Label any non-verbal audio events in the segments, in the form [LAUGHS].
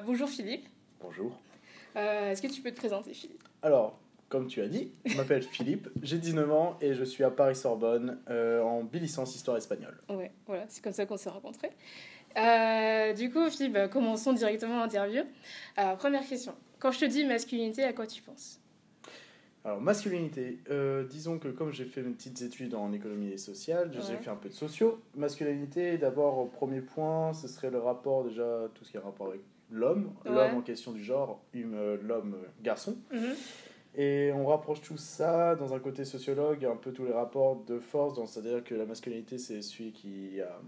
Bonjour Philippe. Bonjour. Euh, Est-ce que tu peux te présenter Philippe? Alors, comme tu as dit, je m'appelle [LAUGHS] Philippe, j'ai 19 ans et je suis à Paris-Sorbonne euh, en bilicence histoire espagnole. Ouais, voilà, c'est comme ça qu'on s'est rencontrés. Euh, du coup, Philippe, bah, commençons directement l'interview. Alors, première question. Quand je te dis masculinité, à quoi tu penses? Alors, masculinité, euh, disons que comme j'ai fait mes petites études en économie et sociale, j'ai Ouais. fait un peu de sociaux. Masculinité, d'abord, au premier point, ce serait le rapport, déjà, tout ce qui a rapport avec l'homme, Ouais. l'homme en question du genre, l'homme garçon. Mhm. Et on rapproche tout ça dans un côté sociologue, un peu tous les rapports de force, c'est-à-dire que la masculinité, c'est celui qui a,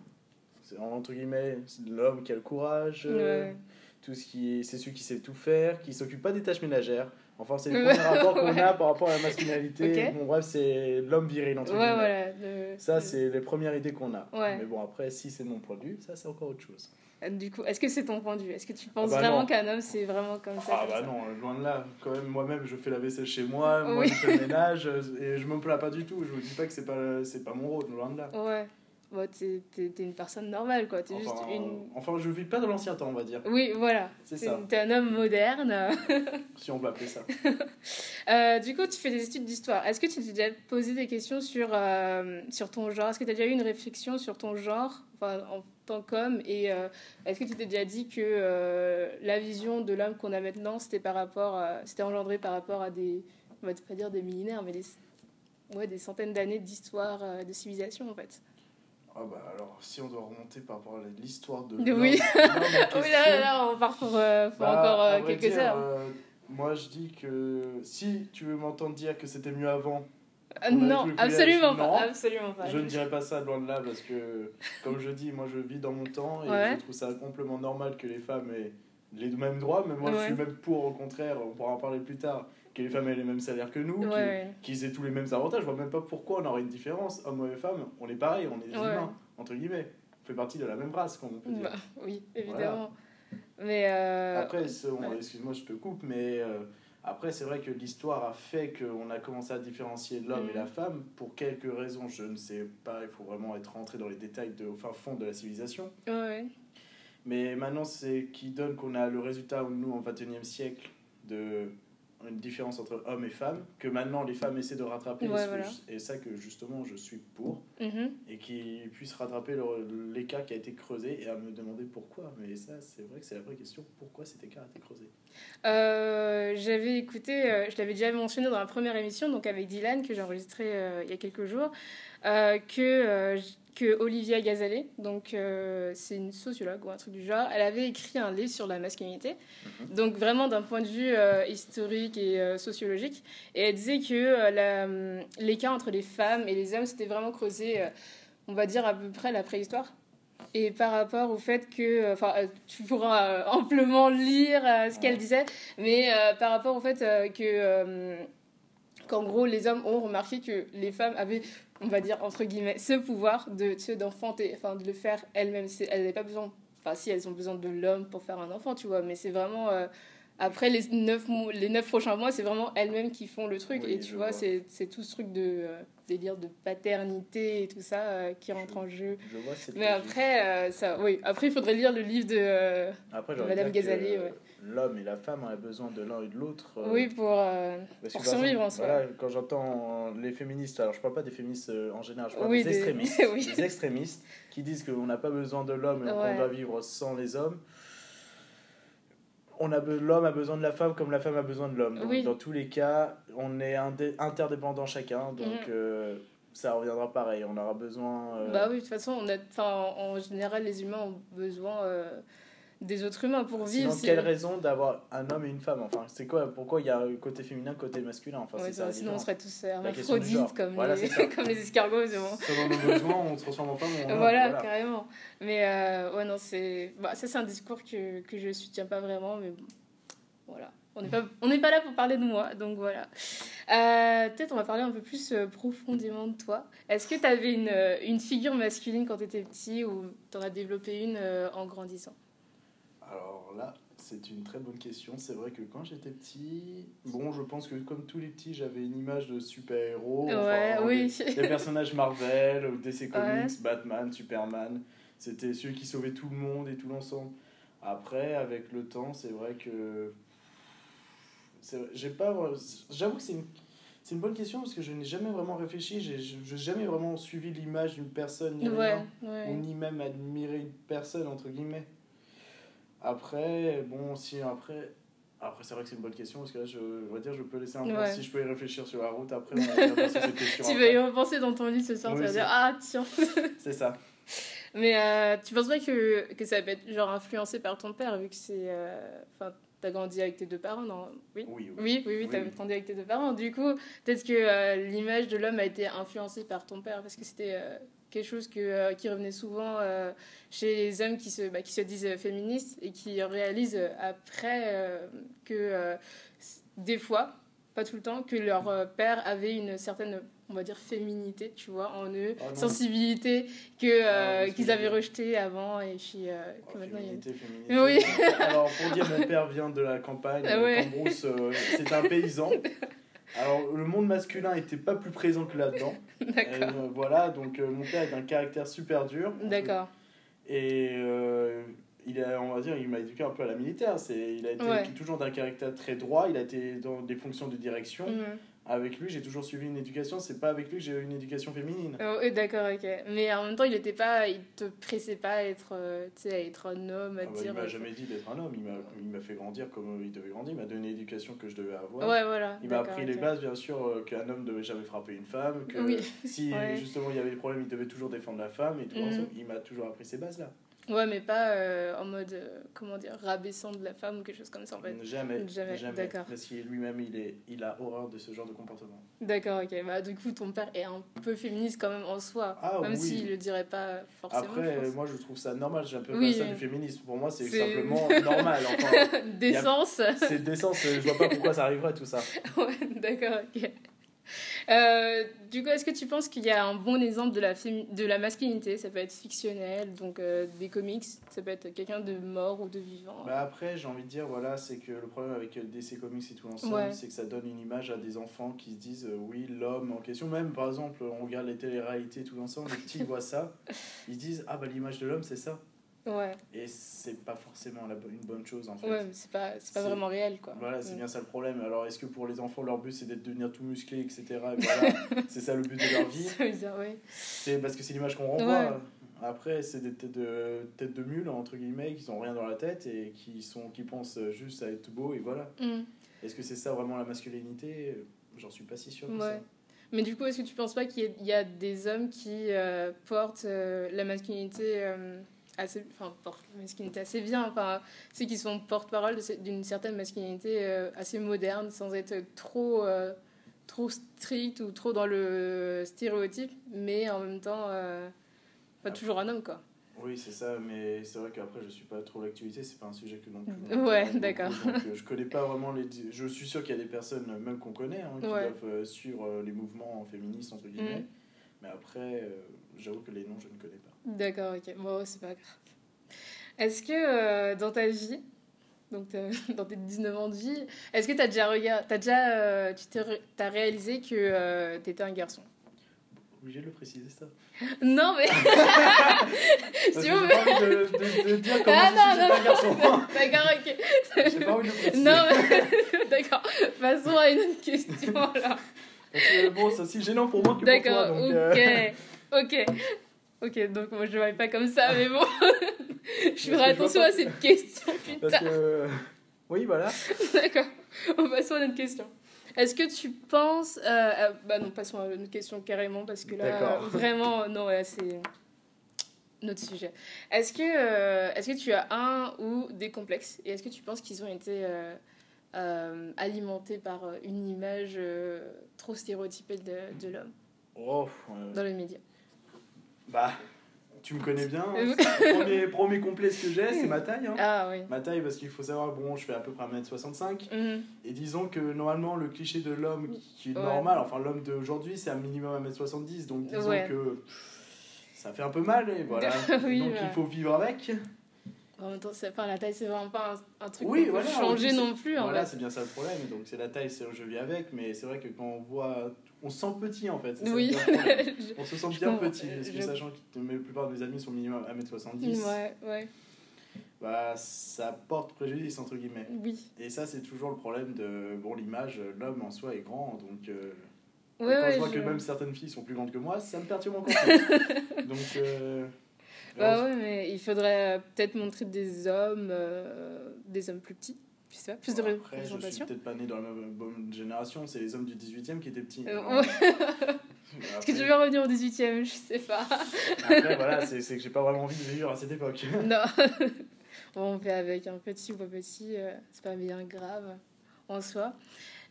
c'est entre guillemets, l'homme qui a le courage, Ouais. tout ce qui c'est celui qui sait tout faire, qui s'occupe pas des tâches ménagères. Enfin, c'est le [LAUGHS] premier rapport qu'on Ouais. a par rapport à la masculinité. Ok. Bon, bref, c'est l'homme viril, entre Ouais, guillemets. voilà. le- Ça, c'est les premières idées qu'on a. Mais bon, après, si c'est mon point de vue, ça, c'est encore autre chose. Du coup, est-ce que c'est ton point de vue? Est-ce que tu penses bah vraiment qu'un homme, c'est vraiment comme ça Ah comme bah ça? non, loin de là. Quand même, moi-même, je fais la vaisselle chez moi, je fais le [LAUGHS] ménage, euh, et je me plains pas du tout. Je vous dis pas que c'est pas, c'est pas mon rôle, loin de là. Ouais. Bon, t'es t'es- t'es une personne normale, quoi. T'es Enfin, juste une... enfin, je vis pas dans l'ancien temps, on va dire. Oui, voilà. C'est T'es ça, t'es un homme moderne. [LAUGHS] [LAUGHS] si on peut appeler ça. Euh, du coup, tu fais des études d'histoire. Est-ce que tu t'es déjà posé des questions sur, euh, sur ton genre? Est-ce que tu as déjà eu une réflexion sur ton genre? Enfin, en tant qu'homme Et euh, est-ce que tu t'es déjà dit que euh, la vision de l'homme qu'on a maintenant, c'était par rapport, c'était engendré par rapport à des, on va pas dire des millénaires, mais des, ouais, des centaines d'années d'histoire, euh, de civilisation en fait Ah bah alors, si on doit remonter par rapport à l'histoire de. L'homme- [LAUGHS] Oui, là, là, on part pour, euh, pour bah, encore quelques dire, heures. moi, je dis que si tu veux m'entendre dire que c'était mieux avant, non, absolument pas. Non. Absolument pas. Je ne dirais pas ça loin de là parce que, comme je dis, moi je vis dans mon temps et Ouais. je trouve ça complètement normal que les femmes aient les mêmes droits, mais moi je suis même pour, au contraire, on pourra en parler plus tard, que les femmes aient les mêmes salaires que nous, Ouais, qu'ils- aient tous les mêmes avantages. Je vois même pas pourquoi on aurait une différence. Hommes et femmes, on est pareil, on est des humains, entre guillemets. On fait partie de la même race, comme on peut dire. Bah, oui, évidemment. Mais euh, Après, excuse-moi, je te coupe, mais euh, après, c'est vrai que l'histoire a fait qu'on a commencé à différencier l'homme et la femme pour quelques raisons. Je ne sais pas, il faut vraiment être rentré dans les détails de, au fin fond de la civilisation. ouais. Mais maintenant, c'est qui donne qu'on a le résultat, nous, en 21e siècle, de une différence entre hommes et femmes, que maintenant les femmes essaient de rattraper, Ouais, voilà. et ça que justement je suis pour, Mhm. et qu'ils puissent rattraper l'écart qui a été creusé, et à me demander pourquoi. Mais ça, c'est vrai que c'est la vraie question, pourquoi cet écart a été creusé? Euh, j'avais écouté, euh, je l'avais déjà mentionné dans la première émission, donc avec Dylan, que j'ai enregistré euh, il y a quelques jours, que, que Olivia Gazalet, donc euh, c'est une sociologue ou un truc du genre, elle avait écrit un livre sur la masculinité, donc vraiment d'un point de vue euh, historique et euh, sociologique, et elle disait que hum, l'écart entre les femmes et les hommes s'était vraiment creusé, on va dire à peu près la préhistoire. Et par rapport au fait que, enfin, tu pourras amplement lire ce qu'elle disait, mais par rapport au fait que, qu'en gros, les hommes ont remarqué que les femmes avaient, on va dire, entre guillemets, ce pouvoir de, d'enfanter, enfin, de le faire elles-mêmes. C'est- Elles n'avaient pas besoin, enfin, si, elles ont besoin de l'homme pour faire un enfant, tu vois, mais c'est vraiment, euh, après les neuf, mois- les neuf prochains mois, c'est vraiment elles-mêmes qui font le truc. Oui, et tu vois, vois. c'est, c'est tout ce truc de euh, délire de paternité et tout ça euh, qui rentre Je- en jeu. Je vois cette Mais après, ça, oui, après, il faudrait lire le livre de. Après, Madame de que Ghazali, ouais. L'homme et la femme ont besoin de l'un et de l'autre. euh, oui, pour. euh, pour survivre en soi. Voilà, quand j'entends les féministes, alors je parle pas des féministes euh, en général, je parle Oui, des, des- extrémistes. [LAUGHS] oui. des extrémistes qui disent qu'on n'a pas besoin de l'homme et qu'on doit vivre sans les hommes. On a l'homme a besoin de la femme comme la femme a besoin de l'homme. Donc, Oui. Dans tous les cas, on est interdépendants chacun, donc Mhm. euh, ça reviendra pareil. On aura besoin. Bah oui, de toute façon, on a, enfin, en général, les humains ont besoin des autres humains pour vivre. Sinon, si- quelle raison d'avoir un homme et une femme? Enfin, c'est quoi Pourquoi il y a côté féminin, côté masculin? Enfin, Ouais, c'est ça. sinon, on serait tous du hermaphrodites comme, Voilà, les, [LAUGHS] comme escargots, bon. Selon nos besoins, on se transforme en femme. Voilà, carrément. Mais euh, ouais, non, c'est. Bah, ça, c'est un discours que, que je soutiens pas vraiment, mais bon. Voilà. On n'est pas, on pas là pour parler de moi, donc voilà. Euh, Peut-être on va parler un peu plus euh, profondément de toi. Est-ce que tu avais une, euh, une figure masculine quand tu étais petit ou tu en as développé une euh, en grandissant? Alors là, c'est une très bonne question. C'est vrai que quand j'étais petit, bon, je pense que comme tous les petits, j'avais une image de super-héros. Ouais, oui. Des, [LAUGHS] des personnages Marvel, DC Comics, Batman, Superman. C'était ceux qui sauvaient tout le monde et tout l'ensemble. Après, avec le temps, c'est vrai que. c'est- J'ai pas. J'avoue que c'est une. C'est une bonne question parce que je n'ai jamais vraiment réfléchi, j'ai j'ai jamais vraiment suivi l'image d'une personne, ni, Ouais, rien, ou ouais. ni même admiré une personne, entre guillemets. Après, bon, si après. Après, c'est vrai que c'est une bonne question parce que là, je, on va dire, je peux laisser un peu. Ouais. Si je peux y réfléchir sur la route, après, on va [LAUGHS] revenir sur cette question. Tu vas y repenser dans ton lit ce soir, Oui, tu vas dire Ah, tiens. [LAUGHS] C'est ça. Mais euh, tu penses pas que, que ça peut être genre influencé par ton père, vu que c'est. euh, Enfin, t'as grandi avec tes deux parents, non? Oui? Oui, oui. Oui, oui, oui, t'as grandi avec tes deux parents. Du coup, peut-être que euh, l'image de l'homme a été influencée par ton père, parce que c'était quelque chose que, euh, qui revenait souvent euh, chez les hommes qui se, bah, qui se disent euh, féministes et qui réalisent après que des fois, pas tout le temps, que leur père avait une certaine, on va dire, féminité, tu vois, en eux, Ah sensibilité que, Ah, que qu'ils avaient rejetée avant et puis que Oh, maintenant il y a- féminité, féminité. Oui. Alors, pour dire, mon père vient de la campagne. Ah [LAUGHS] ouais. C'est un paysan. [LAUGHS] Alors, le monde masculin n'était pas plus présent que là-dedans. [LAUGHS] D'accord. Euh, voilà, donc euh, mon père est d'un caractère super dur. D'accord. Et euh, il a, on va dire, il m'a éduqué un peu à la militaire. C'est, il a été Ouais. toujours d'un caractère très droit. Il a été dans des fonctions de direction. Mhm. Avec lui, j'ai toujours suivi une éducation. C'est pas avec lui que j'ai eu une éducation féminine. Oh, d'accord, ok. Mais en même temps, il était pas, il te pressait pas à être, euh, à être un homme, à Ah bah, dire. il m'a euh, jamais dit d'être un homme. Il m'a, fait grandir comme il devait grandir. Il m'a donné l'éducation que je devais Ouais, avoir. voilà. Il m'a appris les ok. bases, bien sûr, euh, qu'un homme ne devait jamais frapper une femme, que Oui. si [LAUGHS] Ouais. justement il y avait des problèmes, il devait toujours défendre la femme et tout. Mhm. Il m'a toujours appris ces bases-là. Ouais, mais pas euh, en mode, euh, comment dire, rabaissant de la femme ou quelque chose comme ça, en fait. Jamais, Jamais, jamais. d'accord. Parce qu'il lui-même, il, est, il a horreur de ce genre de comportement. D'accord, ok. Bah, du coup, ton père est un peu féministe quand même en soi. Ah même oui. s'il le dirait pas forcément. Après, je moi je trouve ça normal, j'ai un peu Oui, ça du féminisme. Pour moi, c'est simplement [LAUGHS] normal. Enfin, D'essence. c'est décence, je vois pas pourquoi ça arriverait tout ça. [LAUGHS] ouais, d'accord, ok. Euh, du coup, est-ce que tu penses qu'il y a un bon exemple de la, de la masculinité? Ça peut être fictionnel, donc euh, des comics, ça peut être quelqu'un de mort ou de vivant. Bah après, j'ai envie de dire, voilà, c'est que le problème avec DC Comics et tout l'ensemble, Ouais. c'est que ça donne une image à des enfants qui se disent, euh, oui, l'homme en question, même par exemple, on regarde les téléréalités tout l'ensemble, les petits [LAUGHS] voient ça, ils se disent, ah bah l'image de l'homme, c'est ça. Ouais, Et c'est pas forcément la une bonne chose en fait. ouais, c'est pas, pas vraiment réel, quoi. Voilà, c'est bien ça le problème. Alors, est-ce que pour les enfants, leur but c'est d'être devenir tout musclé, etc. Et voilà, [LAUGHS] c'est ça le but de leur vie. C'est parce que c'est l'image qu'on renvoie. Après, c'est des têtes de, têtes de mules, entre guillemets, qui ont rien dans la tête et qui, sont, qui pensent juste à être beau et voilà. Mm. Est-ce que c'est ça vraiment la masculinité? J'en suis pas si sûr. que Ouais. ça. Mais du coup, est-ce que tu penses pas qu'il y, a- il y a des hommes qui euh, portent euh, la masculinité euh, assez, enfin, masculinité assez bien, enfin, c'est qui sont porte-parole d'une certaine masculinité euh, assez moderne, sans être trop, euh, trop strict ou trop dans le stéréotype, mais en même temps, euh, pas toujours un homme, quoi. Oui, c'est ça, mais c'est vrai qu'après, je suis pas trop l'actualité, c'est pas un sujet que non plus. [LAUGHS] Ouais, d'accord. Euh, je connais pas vraiment les. Je suis sûr qu'il y a des personnes, même qu'on connaît, hein, qui Ouais. doivent suivre les mouvements féministes, entre guillemets. Mm. Mais après, j'avoue que les noms, je ne connais pas. D'accord, ok. Bon, c'est pas grave. Est-ce que euh, dans ta vie, donc euh, [LAUGHS] dans tes 19 ans de vie, est-ce que tu as déjà, regard... as déjà euh, tu t'es t'as réalisé que tu étais un garçon? Obligé de le préciser, ça. [LAUGHS] Non, mais. [LAUGHS] Si vous j'ai pas envie de, de, de dire comment Ah, non, non, un garçon. D'accord, ok. j'ai pas envie de le préciser. Non, mais. D'accord. Passons à une autre question alors. Parce que bon, c'est aussi gênant pour moi que pour toi. D'accord, Donc, euh, ok. Ok. Donc moi je ne vais pas comme ça, mais bon. [LAUGHS] [LAUGHS] je ferai attention à cette question, Parce putain. que. Oui, voilà. [LAUGHS] D'accord. On passe à une autre question. Est-ce que tu penses. euh, euh, bah non, passons à une question carrément, parce que là, euh, vraiment, non, ouais, c'est notre sujet. Est-ce que, euh, est-ce que tu as un ou des complexes? Et est-ce que tu penses qu'ils ont été euh, euh, alimentés par euh, une image euh, trop stéréotypée de, de l'homme? Oh, euh, dans les médias bah, tu me connais bien. hein. Le premier, premier complexe que j'ai, c'est ma taille. hein. Ah oui. Ma taille, parce qu'il faut savoir, bon, je fais à peu près 1m65. Mhm. Et disons que normalement, le cliché de l'homme qui- est Ouais. normal, enfin l'homme d'aujourd'hui, c'est un minimum 1m70. Donc disons Ouais. que ça fait un peu mal. Et voilà. [LAUGHS] Oui, donc ouais. il faut vivre avec. En même temps, pas la taille, c'est vraiment pas un, un truc Oui, qu'on peut voilà, changer non plus. Voilà, c'est bien ça le problème. Donc c'est la taille, c'est je vis avec. Mais c'est vrai que quand on voit. On se sent petit en fait. ça Oui. Je- [LAUGHS] On se sent bien petit. Parce que Je- sachant que la plupart de mes amis sont minimum 1m70. Ouais, ouais. bah, ça porte préjudice, entre guillemets. Oui. Et ça, c'est toujours le problème de bon, l'image. L'homme en soi est grand, donc. Euh, ouais, quand ouais, je vois je- que même certaines filles sont plus grandes que moi, ça me perturbe encore [LAUGHS] donc. euh, Bah ouais, mais il faudrait euh, peut-être montrer des hommes, euh, des hommes plus petits, je sais pas, plus de Après, je suis représentation. peut-être pas né dans la même bonne génération, c'est les hommes du 18e qui étaient petits. Euh. Est-ce [LAUGHS] que tu veux revenir au 18ème Je sais pas. Après, voilà, c'est c'est que j'ai pas vraiment envie de vivre à cette époque. [LAUGHS] non. bon, on fait avec un petit ou pas petit, euh, c'est pas bien grave en soi.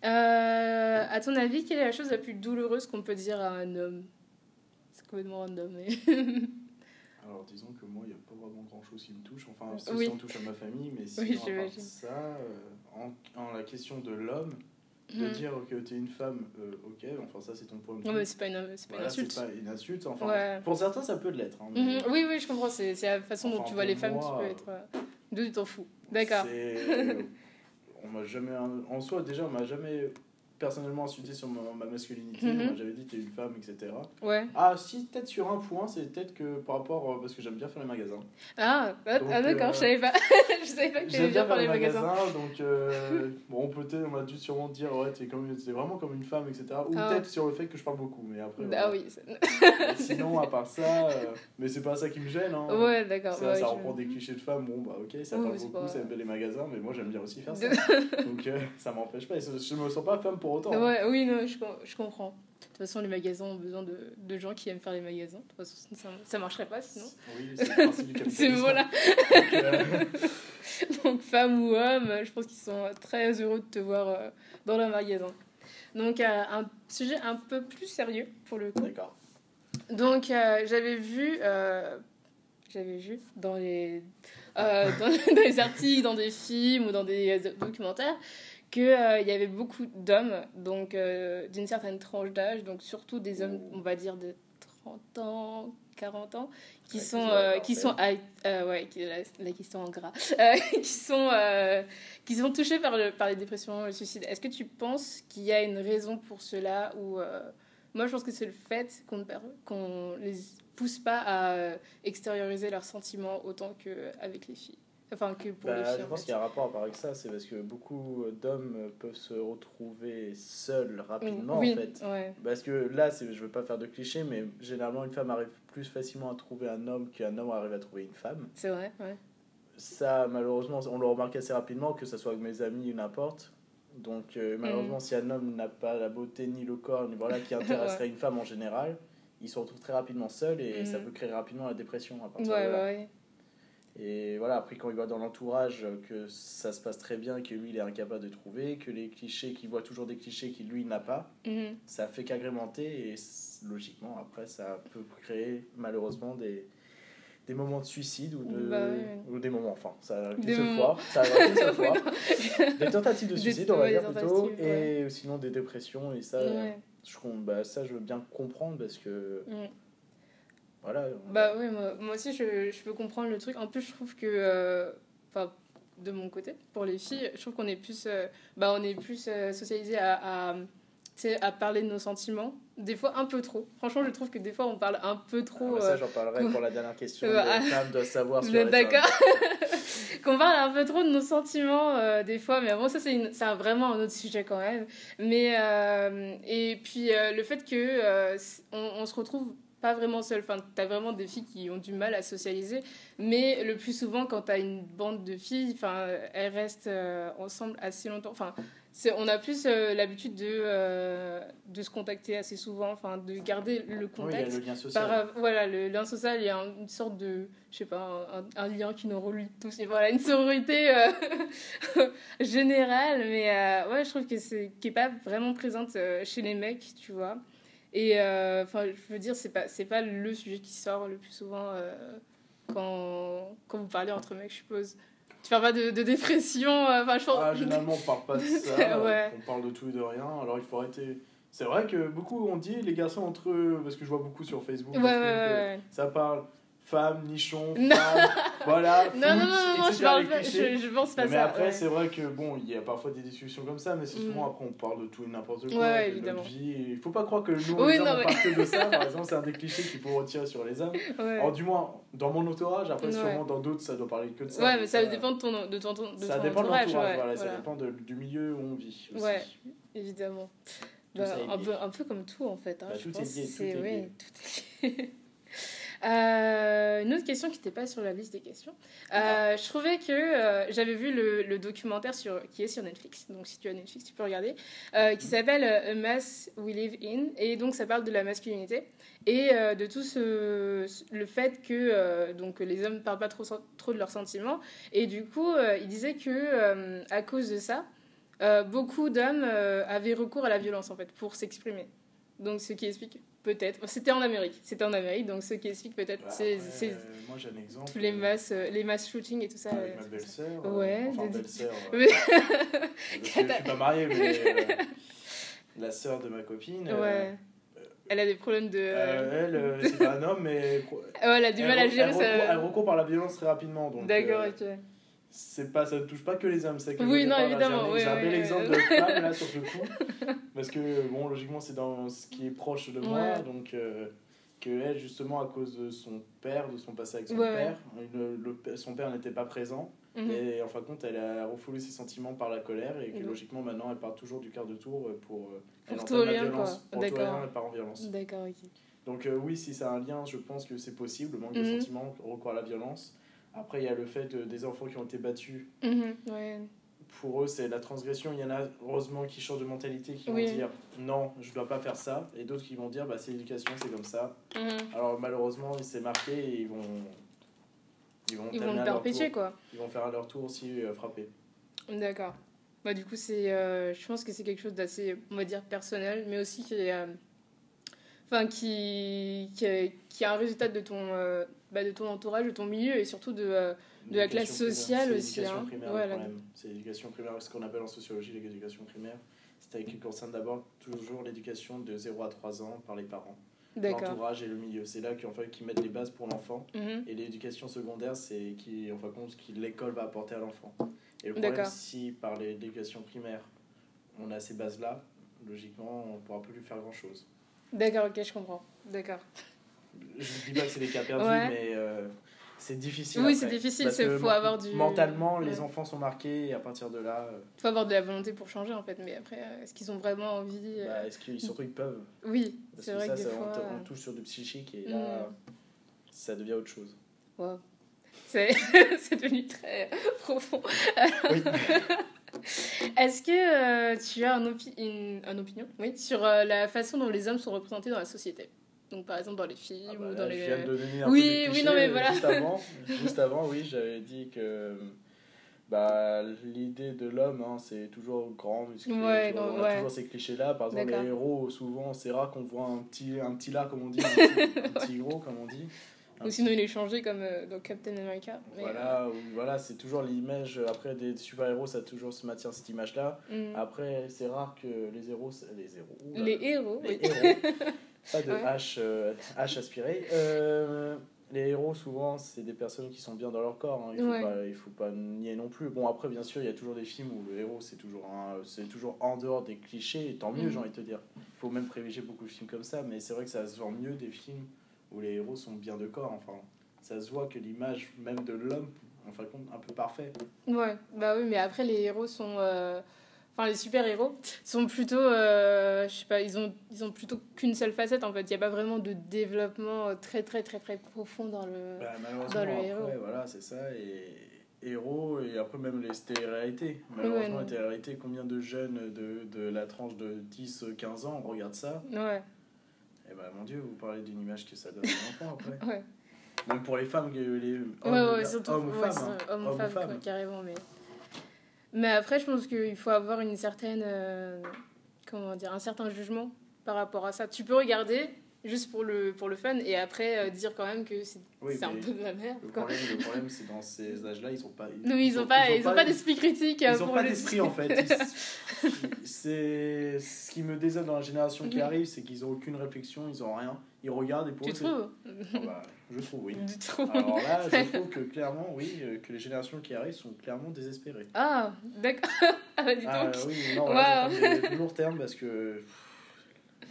Euh, à ton avis, quelle est la chose la plus douloureuse qu'on peut dire à un homme? C'est complètement random, mais. [LAUGHS] Alors, disons que moi, il n'y a pas vraiment grand chose qui me touche. Enfin, sauf Oui. si on touche à ma famille, mais Oui, à part j'imagine. ça, euh, en, en la question de l'homme, de Hmm. dire que tu es une femme, euh, ok, enfin, ça, c'est ton point de vue. Non, mais c'est pas une, c'est pas Voilà, une c'est insulte. pas une insulte. Enfin, Ouais. pour certains, ça peut l'être. hein, mais Mhm. Oui, oui, je comprends. C'est c'est la façon dont tu vois les femmes moi, qui peut être. euh, D'où tu t'en fous. D'accord. c'est- [LAUGHS] on m'a jamais. En soi, déjà, on m'a jamais personnellement insulté sur ma, ma masculinité. Mhm. Jamais dit t'es une femme, etc. Ouais. Ah, si, peut-être sur un point, c'est peut-être que par rapport. euh, Parce que j'aime bien faire les magasins. Ah, ah, ah, d'accord, euh, je savais pas. [LAUGHS] je savais pas que tu J'aime aimais bien faire les magasins. magasins, [LAUGHS] donc euh, bon, peut-être on m'a dû sûrement dire ouais, t'es vraiment comme une femme, etc. Ou Ah. peut-être sur le fait que je parle beaucoup, mais après. Ah oui. Sinon, à part ça, euh, mais c'est pas ça qui me gêne. Hein. Ouais, d'accord. Ça, ouais, ça reprend des clichés de femmes, bon bah ok, ça Oui, parle beaucoup, pas- ça aime bien les magasins, mais moi j'aime bien aussi faire ça. [LAUGHS] donc euh, ça m'empêche pas, je me sens pas femme pour autant. hein. Ouais, oui, non, je, com- je comprends. De toute façon, les magasins ont besoin de, de gens qui aiment faire les magasins. De toute façon, ça, ça marcherait pas sinon. Oui, c'est le principe du [LAUGHS] C'est voilà. [LAUGHS] Donc, euh, Donc, femme ou homme, je pense qu'ils sont très heureux de te voir euh, dans leur magasin. Donc, euh, un sujet un peu plus sérieux pour le coup. D'accord. Donc, euh, j'avais vu, euh, j'avais vu dans les, euh, dans, [LAUGHS] dans les articles, dans des films ou dans des documentaires, qu'il y avait beaucoup d'hommes, donc euh, d'une certaine tranche d'âge, donc surtout des hommes, on va dire, de 30 ans, 40 ans, qui Ouais, sont, euh, parfait. qui sont, euh, ouais, qui, la, la question en gras, [LAUGHS] euh, qui sont, euh, qui sont touchés par, le, par les dépressions, le suicide. Est-ce que tu penses qu'il y a une raison pour cela ou euh, moi, je pense que c'est le fait qu'on ne per- qu'on les pousse pas à euh, extérioriser leurs sentiments autant qu'avec les filles. Enfin, que pour les Bah, filles. je en pense qu'il y a un rapport à part avec ça, c'est parce que beaucoup d'hommes peuvent se retrouver seuls rapidement oui, en fait. ouais. Parce que là, c'est, je veux pas faire de clichés, mais généralement une femme arrive plus facilement à trouver un homme qu'un homme arrive à trouver une femme. C'est vrai, ouais. Ça, malheureusement, on le remarque assez rapidement, que ce soit avec mes amis ou n'importe. Donc, euh, malheureusement, si un homme n'a pas la beauté ni le corps, ni voilà, qui [LAUGHS] intéresserait une femme en général, il se retrouve très rapidement seul et ça Mhm. peut créer rapidement la dépression à partir ouais, de là. ouais. Et voilà, après, quand il voit dans l'entourage que ça se passe très bien, que lui, il est incapable de trouver, que les clichés, qu'il voit toujours des clichés qu'il, lui, n'a pas, Mhm. ça fait qu'agrémenter et logiquement, après, ça peut créer malheureusement des, des moments de suicide ou, de, Bah ou des moments, enfin, ça Des fois. Ça arrive [LAUGHS] Oui, fois. Des tentatives de Des- suicide, on va dire plutôt, et sinon des dépressions, et ça, Ouais. je, bah, ça, je veux bien comprendre parce que. Voilà. Bah oui, moi, moi aussi, je, je peux comprendre le truc. En plus, je trouve que. euh, Enfin, de mon côté, pour les filles, je trouve qu'on est plus, euh, bah, on est plus euh, socialisé à, à, à parler de nos sentiments. Des fois, un peu trop. Franchement, je trouve que des fois, on parle un peu Ah, trop. bah, ça, euh, j'en parlerai pour la dernière question. Euh, [LAUGHS] Les ah. femmes doivent savoir [LAUGHS] Vous êtes d'accord [LAUGHS] Qu'on parle un peu trop de nos sentiments euh, des fois, mais bon, ça c'est une- c'est un- vraiment un autre sujet quand même. Mais euh, et puis euh, le fait que euh, c- on, on se retrouve pas vraiment seul. Enfin, t'as vraiment des filles qui ont du mal à socialiser, mais le plus souvent quand t'as une bande de filles, enfin, elles restent euh, ensemble assez longtemps. Enfin, on a plus euh, l'habitude de euh, de se contacter assez souvent, enfin, de garder le Oui, il y a contact. le lien social. Par, voilà, le lien social, il y a un- une sorte de, je sais pas, un, un lien qui nous relie tous. Et voilà, une sororité [LAUGHS] générale, mais ouais, je trouve que c'est qui est pas vraiment présente chez les mecs, tu vois. Et euh, enfin, je veux dire, c'est pas c'est pas le sujet qui sort le plus souvent euh, quand quand vous parlez entre mecs, je suppose. Tu parles pas de, de dépression, euh, enfin, je pense. Ah, [LAUGHS] généralement, on parle pas de ça. [LAUGHS] Ouais. On parle de tout et de rien. Alors, il faut arrêter. C'est vrai que beaucoup ont dit, les garçons entre eux, parce que je vois beaucoup sur Facebook, Ouais, ouais, ouais, ça parle. Femme, nichon, [LAUGHS] femme, voilà. non, non, non, non, je, parle pas, je, je, pense pas mais ça. Mais après, c'est vrai que bon, il y a parfois des discussions comme ça, mais c'est souvent mm. après on parle de tout et n'importe quoi. Ouais, évidemment. Vie. Il faut pas croire que nous, oui, les hommes, on parle que de ça. [LAUGHS] Par exemple, c'est un des clichés qu'il faut retirer sur les hommes. Ouais. Alors, du moins, dans mon entourage, après, sûrement dans d'autres, ça doit parler que de ça. Ouais, mais ça, dépend de ton, de ton, de ça ton dépend entourage. De voilà, voilà, ça dépend de, du milieu où on vit. Aussi. Ouais, évidemment. Bah, un, peu, un peu comme tout en fait. Hein, bah, je tout, pense est lié, tout, est lié. tout est lié. Euh, une autre question qui n'était pas sur la liste des questions. Euh, je trouvais que euh, j'avais vu le, le, documentaire sur, qui est sur Netflix, donc si tu as Netflix, tu peux regarder, qui s'appelle A Mass We Live In, et donc ça parle de la masculinité. Et de tout ce, le fait que donc les hommes ne parlent pas trop, trop de leurs sentiments, et du coup il disait que à cause de ça, beaucoup d'hommes avaient recours à la violence en fait pour s'exprimer. Donc ce qui explique Peut-être. C'était en Amérique. C'était en Amérique, donc ce qui explique peut-être. Bah, c'est, euh, moi, j'ai un exemple. Tous les masses, euh, les mass shootings et tout ça. Avec ma belle-sœur. Ouais. Enfin, belle-sœur. [LAUGHS] Euh, je suis pas marié, mais [LAUGHS] la sœur de ma copine. Ouais. Elle a des problèmes de. elle, c'est pas un homme, mais. elle [LAUGHS] a du mal à gérer elle, ça. Elle recourt par la violence très rapidement. Donc, D'accord, ok c'est pas ça ne touche pas que les hommes c'est que oui non évidemment j'ai un bel exemple de femme là [LAUGHS] sur ce coup parce que bon logiquement c'est dans ce qui est proche de moi donc euh, que elle justement à cause de son père de son passé avec son père le, le, son père n'était pas présent. Mhm. et en fin de compte elle a refoulé ses sentiments par la colère et que mhm. logiquement maintenant elle part toujours du quart de tour pour euh, pour tout rien violence, pour tout rien elle part en violence. D'accord ok. Donc euh, oui si ça a un lien je pense que c'est possible le manque de Mhm. sentiments recours à la violence après, il y a le fait de, des enfants qui ont été battus. Mhm, ouais. Pour eux, c'est la transgression. Il y en a, heureusement, qui changent de mentalité, qui Oui. vont dire non, je dois pas faire ça. Et d'autres qui vont dire bah, c'est l'éducation, c'est comme ça. Mhm. Alors, malheureusement, il s'est marqué et ils vont. Ils vont, Ils vont le perpétuer, tour. quoi. Ils vont faire à leur tour aussi euh, frapper. D'accord. Bah, du coup, c'est, euh, je pense que c'est quelque chose d'assez, on va dire, personnel, mais aussi qui est. Enfin, qui, qui, est- qui a un résultat de ton, euh, bah, de ton entourage, de ton milieu et surtout de, euh, de la classe sociale primaire, aussi. C'est l'éducation hein. primaire problème. C'est l'éducation primaire, ce qu'on appelle en sociologie l'éducation primaire. C'est qui concerne d'abord toujours l'éducation de 0 à 3 ans par les parents. L'entourage et le milieu. C'est là qu'en fait, qu'ils mettent les bases pour l'enfant. Mhm. Et l'éducation secondaire, c'est qui, en fin de compte, ce que l'école va apporter à l'enfant. Et le problème, si par l'éducation primaire, on a ces bases-là, logiquement, on ne pourra plus faire grand-chose. D'accord, ok, je comprends. D'accord. Je ne dis pas que c'est des cas perdus, Ouais. mais euh, c'est difficile. Oui, c'est difficile, c'est faut avoir du. Mentalement, les enfants sont marqués, et à partir de là, euh, faut avoir de la volonté pour changer en fait, mais après, euh, est-ce qu'ils ont vraiment envie euh, bah, est-ce qu'ils surtout ils peuvent? Oui, c'est que vrai ça, que des ça, fois. on, touche sur du psychique, et là, ça devient autre chose. wow. C'est [LAUGHS] c'est devenu très [LAUGHS] profond. Oui. [LAUGHS] Est-ce que euh, tu as un, opi- une, un opinion oui, sur euh, la façon dont les hommes sont représentés dans la société? Donc par exemple dans les films Ah bah ou là, dans Je les. viens de donner un Oui, peu oui, non, mais voilà. Juste avant, [LAUGHS] juste avant oui, j'avais dit que bah, l'idée de l'homme, hein, c'est toujours grand, musclé. Ouais, vois, on a ouais. toujours ces clichés-là. Par exemple, les héros, souvent, c'est rare qu'on voit un petit, un petit là, comme on dit, un [LAUGHS] petit, un petit gros, comme on dit. Ou sinon il est changé comme euh, dans Captain America. mais, Voilà, ou- voilà c'est toujours l'image. Après, des super-héros, ça toujours se maintient cette image-là. euh, mm. Après, c'est rare que les héros. Les héros. oula. Les héros, Les oui. héros. [LAUGHS] Pas de Ouais. H, euh, H aspiré. Euh, les héros, souvent, c'est des personnes qui sont bien dans leur corps. hein. Il faut, Ouais. faut pas nier non plus. Bon, après, bien sûr, il y a toujours des films où le héros, c'est toujours, c'est toujours en dehors des clichés. Et tant mieux, Mhm. j'ai envie de te dire. Il faut même privilégier beaucoup de films comme ça. Mais c'est vrai que ça se vend mieux des films où les héros sont bien de corps. Enfin, ça se voit que l'image même de l'homme, en fin de compte, un peu parfait. Ouais, bah oui, mais après les héros sont. euh, Enfin, les super-héros sont plutôt. euh, Je sais pas, ils ont, ils ont plutôt qu'une seule facette en fait. Il n'y a pas vraiment de développement euh, très très très très profond dans le. Bah, malheureusement, Dans le après, héros. voilà, c'est ça. Et héros, et après même les télé-réalités. Malheureusement, non. les télé-réalités, combien de jeunes de, de la tranche de 10-15 ans regardent ça Ouais, Et bah mon Dieu, vous parlez d'une image que ça donne aux enfants [LAUGHS] après. ouais. Même pour les femmes, les hommes, ouais, ouais, surtout. hommes ou femmes. hein. Hommes Hommes femmes, femmes. quoi, carrément. Mais... mais après, je pense qu'il faut avoir une certaine. euh, Comment dire Un certain jugement par rapport à ça. Tu peux regarder, juste pour le, pour le fun, et après euh, dire quand même que c'est Oui, un peu de la merde. Le quoi. problème, problème c'est dans ces âges-là, ils ont pas. Non, ils n'ont pas, ils ont pas d'esprit critique. euh, Ils ont pour pas d'esprit en fait. Ils- C'est ce qui me désole dans la génération qui Mhm. arrive, c'est qu'ils ont aucune réflexion, ils ont rien. Ils regardent et pour Tu eux, trouves Ah bah, je trouve oui. Alors là, je trouve que [LAUGHS] clairement, oui, euh, que les générations qui arrivent sont clairement désespérées. Ah, d'accord. [LAUGHS] ah bah dis Ah donc. oui, non, là, parle de lourd terme parce que.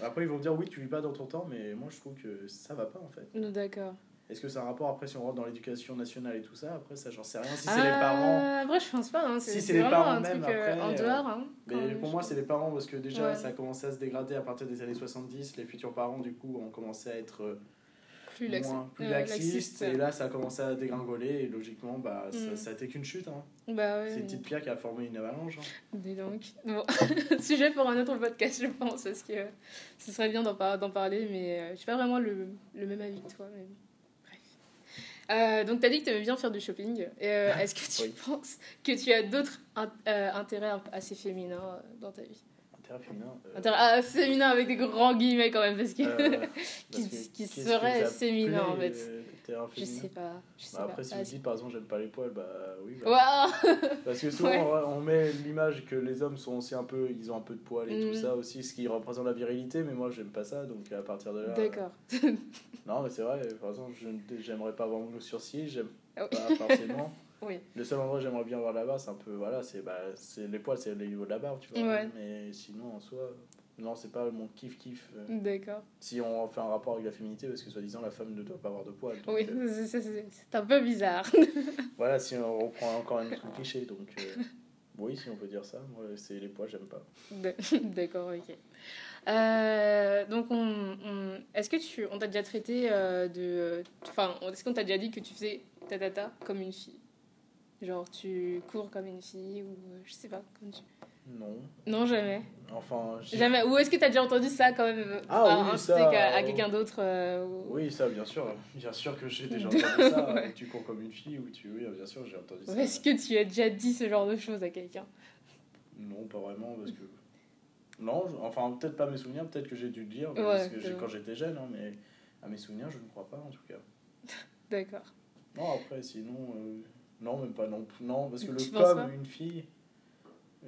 Après, ils vont dire oui, tu vis pas dans ton temps, mais moi je trouve que ça va pas en fait. Non, D'accord. Est-ce que c'est un rapport après si on rentre dans l'éducation nationale et tout ça Après, ça j'en sais rien. Si c'est les parents. Ah, Après, je pense pas. Hein. Si C'est les parents un même, truc euh, après, en euh, dehors. Hein, Mais pour moi, c'est les parents parce que déjà Ouais. ça a commencé à se dégrader à partir des années 70. Les futurs parents, du coup, ont commencé à être euh, plus, laxi- moins, plus euh, laxistes. Et là, ça a commencé à dégringoler. Et logiquement, bah, ça, Mm. ça a été qu'une chute. Hein. Bah ouais. C'est une petite pierre qui a formé une avalanche. hein. Dis donc. Bon, [LAUGHS] sujet pour un autre podcast, je pense, parce que ce serait bien d'en par- d'en parler, mais euh, je suis pas vraiment le, le même avis que toi. Mais... Bref. Euh, donc, tu as dit que tu aimais bien faire du shopping. Euh, Est-ce que tu Oui. [LAUGHS] penses que tu as d'autres in- intérêts assez féminins dans ta vie? Intérêt féminin. euh, ah, féminins avec des grands guillemets quand même, parce que euh, [LAUGHS] qui, serait féminin en fait. euh, Je féminin sais pas. Je sais Bah, après, pas. si Ah, vous dites par exemple j'aime pas les poils, bah oui. bah, Parce que [LAUGHS] souvent Ouais. on met l'image que les hommes sont aussi un peu, ils ont un peu de poils et Mm. tout ça aussi, ce qui représente la virilité, mais moi j'aime pas ça, donc à partir de là. D'accord. euh, [LAUGHS] Non, mais c'est vrai, par exemple, j'aimerais pas avoir mon sourcils, j'aime Ah oui. pas forcément. Oui. Le seul endroit que j'aimerais bien avoir là-bas, c'est un peu, voilà, c'est bah, les poils, c'est le niveau de la barbe, tu vois. Ouais. Mais sinon, en soi, non, c'est pas mon kiff-kiff. euh, D'accord. si on fait un rapport avec la féminité, parce que soi-disant la femme ne doit pas avoir de poils. Oui, euh, c'est- un peu bizarre. [LAUGHS] Voilà, si on reprend encore un autre cliché, donc euh, [LAUGHS] oui, si on peut dire ça, moi c'est les poils, j'aime pas. [LAUGHS] D'accord, ok. Euh, donc, on, on- est-ce que tu, on t'a déjà traité euh, de, enfin, est-ce qu'on t'a déjà dit que tu faisais ta tata comme une fille, genre tu cours comme une fille ou euh, je sais pas. Comme tu... Non, Non, jamais, enfin, jamais. Ou est-ce que t'as déjà entendu ça quand même Ah à- oui, un ça, truc à, à euh, quelqu'un d'autre euh, ou- Oui, ça, bien sûr, bien sûr que j'ai déjà [LAUGHS] entendu ça. ouais. Tu cours comme une fille ou tu, oui, bien sûr, j'ai entendu ça. Est-ce que tu as déjà dit ce genre de choses à quelqu'un? Non, pas vraiment, parce que non, je- enfin peut-être pas mes souvenirs, peut-être que j'ai dû le dire, Ouais, parce que quand j'étais jeune, hein, mais à mes souvenirs, je ne crois pas en tout cas. [LAUGHS] D'accord. Non, après, sinon, euh, non, même pas non plus. Non, parce que le Tu pas comme une fille.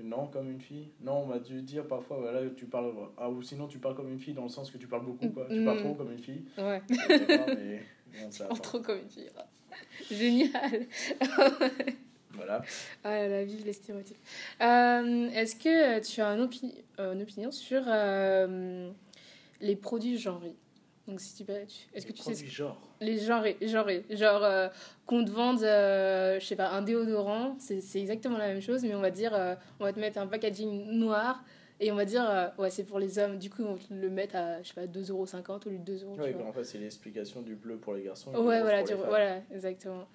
Non, comme une fille. Non, on m'a dû dire parfois, voilà, tu parles. Ah, ou sinon, tu parles comme une fille dans le sens que tu parles beaucoup, quoi. Tu parles Mm. trop comme une fille. Ouais. Mais [LAUGHS] bon, ça. En trop comme une fille. Génial. [LAUGHS] Voilà. Ah là, vive les stéréotypes. Euh, Est-ce que tu as une, opi- euh, une opinion sur euh, les produits genrés Donc, si tu peux, tu- est-ce que tu sais ce Produit genre. les genrés, genrés, genre euh, qu'on te vende, euh, je sais pas, un déodorant, c'est c'est exactement la même chose, mais on va dire, euh, on va te mettre un packaging noir et on va dire, euh, ouais, c'est pour les hommes. Du coup, on te le met à, je sais pas, 2,50€ au lieu de 2€. tu Oui, vois. en fait, c'est l'explication du bleu pour les garçons. et Ouais, voilà, pour tu- les femmes. voilà, exactement.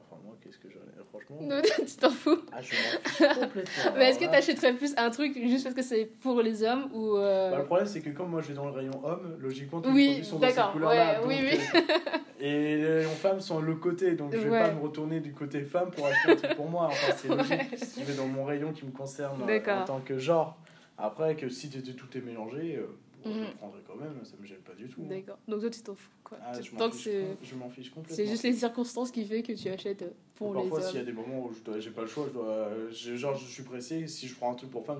Enfin, moi, qu'est-ce que j'en ai? Franchement. Non, [LAUGHS] tu t'en fous. Ah, je m'en fiche [LAUGHS] complètement. Mais est-ce que Alors tu achèterais plus un truc juste parce que c'est pour les hommes ou. euh, Bah, le problème, c'est que comme moi je vais dans le rayon homme, logiquement tous Oui, les produits sont dans ces couleurs-là. ouais, oui, oui. euh, et les rayons femmes sont l'autre côté, donc je vais Ouais. pas me retourner du côté femme pour acheter un truc pour moi. Enfin, c'est [LAUGHS] logique. Ouais. Si je vais dans mon rayon qui me concerne euh, en tant que genre. Après, que si tout est mélangé, euh, bon, je Mhm. le prendrais quand même, ça me gêne pas du tout. hein. D'accord. Donc toi, tu t'en fous. Quoi. Ah, je m'en Tant fiche, je m'en fiche complètement. C'est juste les circonstances qui fait que tu achètes euh, pour les Parfois, s'il y a des moments où je j'ai pas le choix, je dois, genre je suis pressé, si je prends un truc pour femme,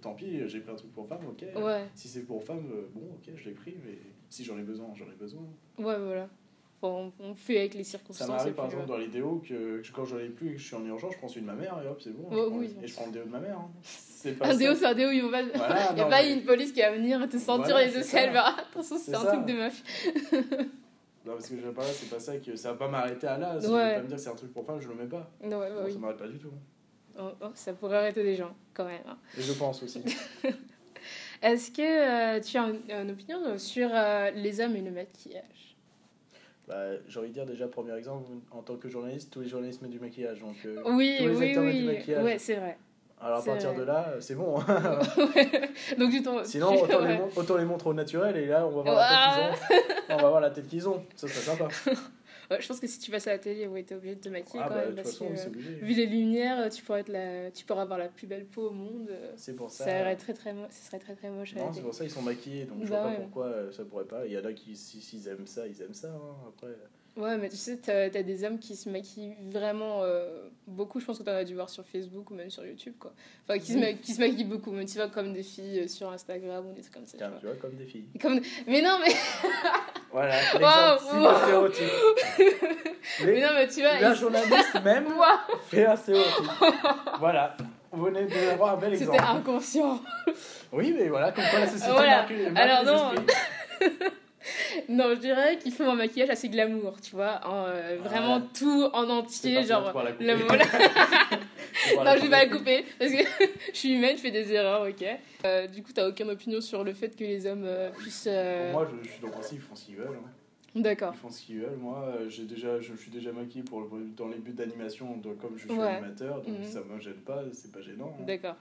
tant pis, j'ai pris un truc pour femme, ok. Ouais, Si c'est pour femme, euh, bon, ok, je l'ai pris, mais si j'en ai besoin, j'en ai besoin. ouais, voilà. Enfin, on, fait avec les Ça circonstances. m'arrive et par exemple ouais. dans les déos que, que quand j'en ai plus et que je suis en urgence, je prends celui de ma mère et hop, c'est bon. Ouais, je prends- oui. Et je prends le déo de ma mère. hein. C'est pas Un ça. déo, c'est un déo, il n'y [LAUGHS] a Voilà, pas mais- une police qui va venir te sentir Voilà, les aisselles. ça. Bah, attention, c'est un ça. truc de meuf. [LAUGHS] Non, parce que je pas c'est pas ça que ça va pas m'arrêter à là. Si Ouais. je vais pas me dire que c'est un truc pour femme, je le mets pas. Non, ouais, bah Non, oui. Ça m'arrête pas du tout. Oh, oh, ça pourrait arrêter des gens, quand même. hein. Et je pense aussi. [LAUGHS] Est-ce que euh, tu as une, une opinion sur euh, les hommes et le maquillage? Bah, j'ai envie de dire déjà, premier exemple, en tant que journaliste, tous les journalistes mettent du maquillage. Donc, euh, Oui, tous les oui, acteurs mettent du oui. maquillage. Ouais, c'est vrai. alors à partir vrai. de là, euh, c'est bon. [LAUGHS] Donc t'en. Sinon, [LAUGHS] autant, ouais. les autant les montres au naturel et là, on va voir la tête qu'ils ont. [LAUGHS] On va voir la tête qu'ils ont. Ça serait sympa. Je pense que si tu passes à la télé, ouais, t'es obligé de te maquiller Ah quand bah, même. Parce façon, que, euh, vu les lumières, tu pourrais, être la... tu pourrais avoir la plus belle peau au monde. C'est pour Ça, ça. serait très, très mo- ce serait très très moche Non, c'est pour ça ils sont maquillés, donc je Bah vois ouais. pas pourquoi euh, ça pourrait pas. Il y en a qui, si- s'ils aiment ça, ils aiment ça. hein, Après, Ouais, mais tu sais, t'as as des hommes qui se maquillent vraiment euh, beaucoup. Je pense que t'en as dû voir sur Facebook ou même sur YouTube, quoi. Enfin, qui, se, ma- qui se maquillent beaucoup, même tu vois, comme des filles euh, sur Instagram ou des trucs comme ça. tu tiens, vois. tu vois, comme des filles. Comme... Mais non, mais, [LAUGHS] Voilà, Wow, l'exemple, wow. stéréotype. [LAUGHS] mais non, mais tu vois. Un ils- journaliste [LAUGHS] même Moi, fait un stéréotype. voilà, vous venez d'avoir un bel c'était exemple. inconscient. Oui, mais voilà, comme quoi la société Voilà. marque, marque Alors non. [LAUGHS] Non, je dirais qu'ils font un maquillage assez glamour, tu vois. en, euh, vraiment tout en entier, genre. Le [LAUGHS] va [LAUGHS] Non, je vais pas la couper parce que je suis humaine, je fais des erreurs, ok. Euh, du coup, t'as aucune opinion sur le fait que les hommes euh, puissent. Pour moi, je, je suis dans le principe, ils font ce qu'ils veulent. hein. D'accord. Ils font ce qu'ils veulent. Moi, j'ai déjà, je, suis déjà maquillé pour, dans les buts d'animation, comme je suis Ouais. animateur, donc Mhm. ça me gêne pas, c'est pas gênant. hein. D'accord.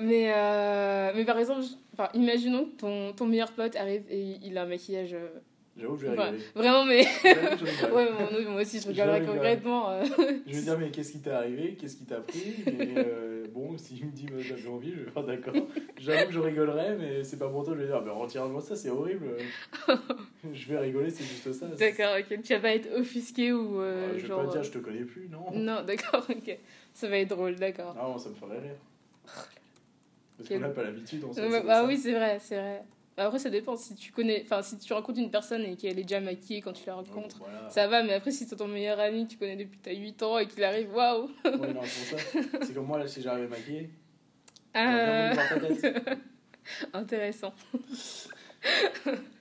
Mais, euh, mais par exemple, enfin, imaginons que ton, ton meilleur pote arrive et il a un maquillage. euh, J'avoue, je vais enfin, rigoler. vraiment, mais. [LAUGHS] [LAUGHS] Ouais, moi, moi aussi, je rigolerais rigole. concrètement. euh. Je vais dire, mais qu'est-ce qui t'est arrivé? Qu'est-ce qui t'a pris? Euh, bon, s'il me dit, j'avais envie, je vais faire d'accord. J'avoue que je rigolerais, mais c'est pas pour toi, je vais dire, mais retire-moi ça, c'est horrible. [LAUGHS] je vais rigoler, c'est juste ça. D'accord, ok. Tu vas pas être offusqué ou. Euh, je vais genre, pas dire, je te connais plus, non Non, d'accord, ok. Ça va être drôle, d'accord. Non, ça me ferait rire. Parce qu'on n'a pas l'habitude c'est bah ça. oui, c'est vrai, c'est vrai. Après, ça dépend. Si tu connais, enfin, si tu rencontres une personne et qu'elle est déjà maquillée quand tu la rencontres, voilà. ça va. Mais après, si c'est ton meilleur ami que tu connais depuis que t'as 8 ans et qu'il arrive, waouh! Ouais, non, c'est pour ça. C'est comme moi, là, si j'arrivais maquillé. Euh. [LAUGHS] Intéressant. [LAUGHS]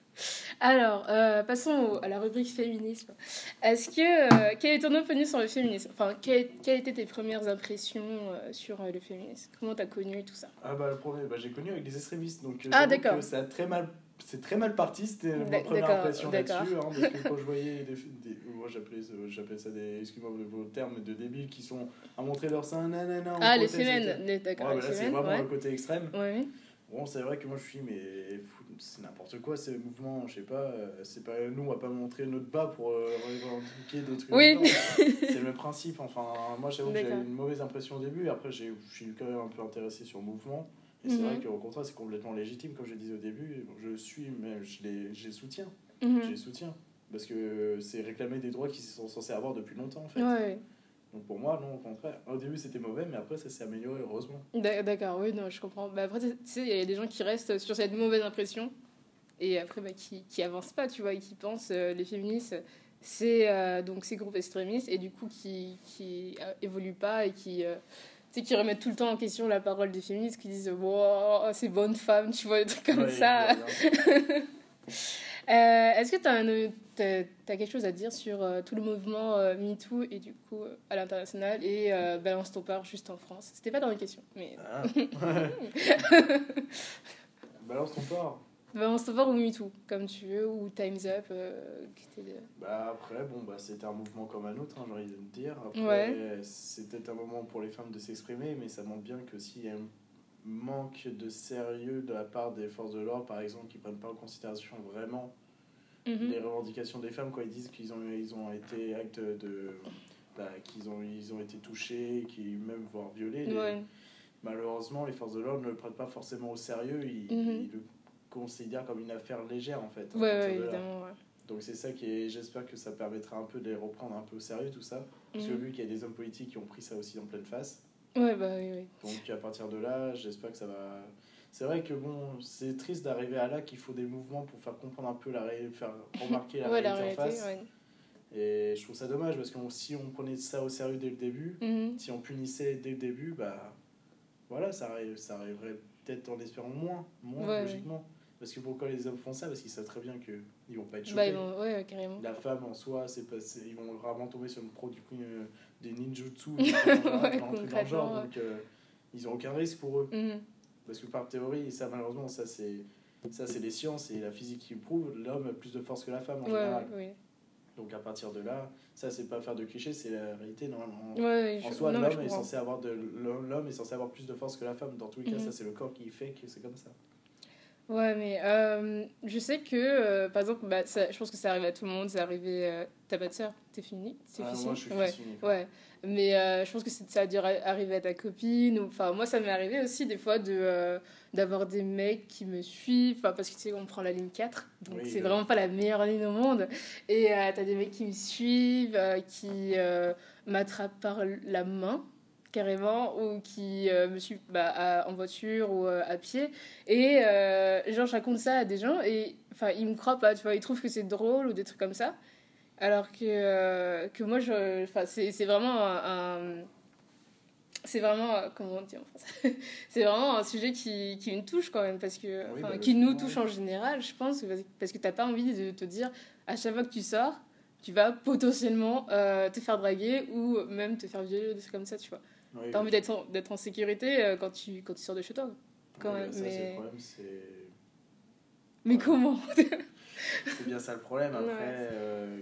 Alors, euh, passons au- à la rubrique féminisme. Est-ce que euh, quelle est ton opinion sur le féminisme? Enfin, quelles, étaient tes premières impressions euh, sur euh, le féminisme? Comment t'as connu tout ça? Ah bah le premier, bah, j'ai connu avec des extrémistes, donc Ah, d'accord. ça a très mal, c'est très mal parti, c'était ma première d'accord, impression d'accord. là-dessus, hein, parce que quand je [LAUGHS] voyais des, des- moi j'appelais ça, j'appelais ça des, excuse-moi vos termes, de débiles qui sont à montrer leur sein, nanana, Ah, les semaines, les- Ouais, d'accord, bah les là c'est vraiment ouais. le côté extrême. Ouais, Bon, c'est vrai que moi je suis, mais c'est n'importe quoi ces mouvements, je sais pas, euh, c'est pas, nous on va pas montrer notre bas pour euh, revendiquer d'autres trucs. Oui. c'est le même principe, enfin, moi j'avoue que D'accord. une mauvaise impression au début, après j'ai- je suis quand même un peu intéressé sur le mouvement. Et c'est Mhm. vrai qu'au contraire, c'est complètement légitime, comme je disais au début. Je suis, mais je les, je les soutiens. Mhm. Je les soutiens. Parce que c'est réclamer des droits qui sont censés avoir depuis longtemps, en fait. Ouais, Donc pour moi, non, au contraire. Au début, c'était mauvais, mais après, ça s'est amélioré, heureusement. D'a- D'accord, oui, non, je comprends. Bah, après, tu sais, il y a des gens qui restent sur cette mauvaise impression et après, bah, qui, qui avancent pas, tu vois, et qui pensent euh, les féministes, c'est euh, donc ces groupes extrémistes et du coup qui, qui euh, évoluent pas et qui, euh, tu sais, qui remettent tout le temps en question la parole des féministes, qui disent wow, c'est bonne femme, tu vois, des trucs comme Ouais, ça. [LAUGHS] Euh, Est-ce que tu as, quelque chose à dire sur euh, tout le mouvement euh, MeToo et du coup à l'international et euh, Balance ton peur juste en France? C'était pas dans les questions, mais Ah. [LAUGHS] [LAUGHS] Balance ton port. Balance ton peur ou MeToo, comme tu veux, ou Time's Up. euh, qui était de- Bah après, bon, bah, c'était un mouvement comme un autre, hein, j'ai envie de me dire. Après, Ouais. c'est peut-être un moment pour les femmes de s'exprimer, mais ça montre bien que s'il y a un manque de sérieux de la part des forces de l'ordre, par exemple, qui prennent pas en considération vraiment Mhm. les revendications des femmes quand ils disent qu'ils ont, ils ont été actes de. bah, qu'ils ont, ils ont été touchés, qu'ils même voire violés. les-. Malheureusement, les forces de l'ordre ne le prennent pas forcément au sérieux, ils, Mhm. ils le considèrent comme une affaire légère en fait. Ouais, ouais, évidemment. Donc c'est ça qui est. J'espère que ça permettra un peu de les reprendre un peu au sérieux tout ça. Parce que Mhm. vu qu'il y a des hommes politiques qui ont pris ça aussi en pleine face. Ouais, bah oui, oui. Donc à partir de là, j'espère que ça va. C'est vrai que bon, c'est triste d'arriver à là qu'il faut des mouvements pour faire comprendre un peu la réalité, faire remarquer la [LAUGHS] Ouais, la réalité en face. ouais. Et je trouve ça dommage parce que si on prenait ça au sérieux dès le début, Mhm. si on punissait dès le début, bah voilà, ça, arrive, ça arriverait peut-être en espérant moins, moins Ouais, logiquement. Parce que pourquoi les hommes font ça? Parce qu'ils savent très bien qu'ils vont pas être choqués. Bah, ils vont- ouais, carrément. La femme en soi, c'est pas, ils vont vraiment tomber sur le produit euh, des ninjutsu, [LAUGHS] Ouais, dans le truc dans le genre, ouais. donc euh, ils ont aucun risque pour eux. Mhm. Parce que par théorie, ça malheureusement, ça c'est ça c'est les sciences et la physique qui le prouvent, l'homme a plus de force que la femme en Ouais, général. ouais, Donc à partir de là, ça c'est pas faire de clichés, c'est la réalité normalement. ouais. Ouais, En je- soi, l'homme est censé avoir de l'homme l'homme est censé avoir plus de force que la femme. Dans tous les cas, Mhm. ça c'est le corps qui fait que c'est comme ça. Ouais, mais euh, je sais que, euh, par exemple, bah, ça, je pense que ça arrive à tout le monde. C'est arrivé. Euh, T'as pas de soeur T'es fini? C'est Ah, moi, je suis ouais. Ouais, mais je pense que ça a dû arri- arriver à ta copine. Enfin, moi, ça m'est arrivé aussi des fois de d'avoir des mecs qui me suivent. Parce que tu sais, on prend la ligne 4, donc Oui, c'est vraiment pas la meilleure ligne au monde. Et t'as des mecs qui me suivent, qui m'attrapent par la main carrément ou qui euh, me suivent bah, à- en voiture ou euh, à pied et euh, genre je raconte ça à des gens et enfin ils me croient pas tu vois ils trouvent que c'est drôle ou des trucs comme ça alors que, que moi, c'est, vraiment un. un- c'est vraiment. Comment on dit en français [LAUGHS] C'est vraiment un sujet qui, qui me touche quand même, parce que. Oui, bah, qui nous touche en général, je pense, parce- que t'as pas envie de te dire, à chaque fois que tu sors, tu vas potentiellement te faire draguer ou même te faire violer, des trucs comme ça, tu vois. Oui, T'as envie d'être en, d'être en sécurité euh, quand tu, quand tu sors de chez toi. quand oui, même, ça, c'est mais- le problème, c'est. Mais comment [LAUGHS] [LAUGHS] C'est bien ça le problème. Après, Ouais. euh,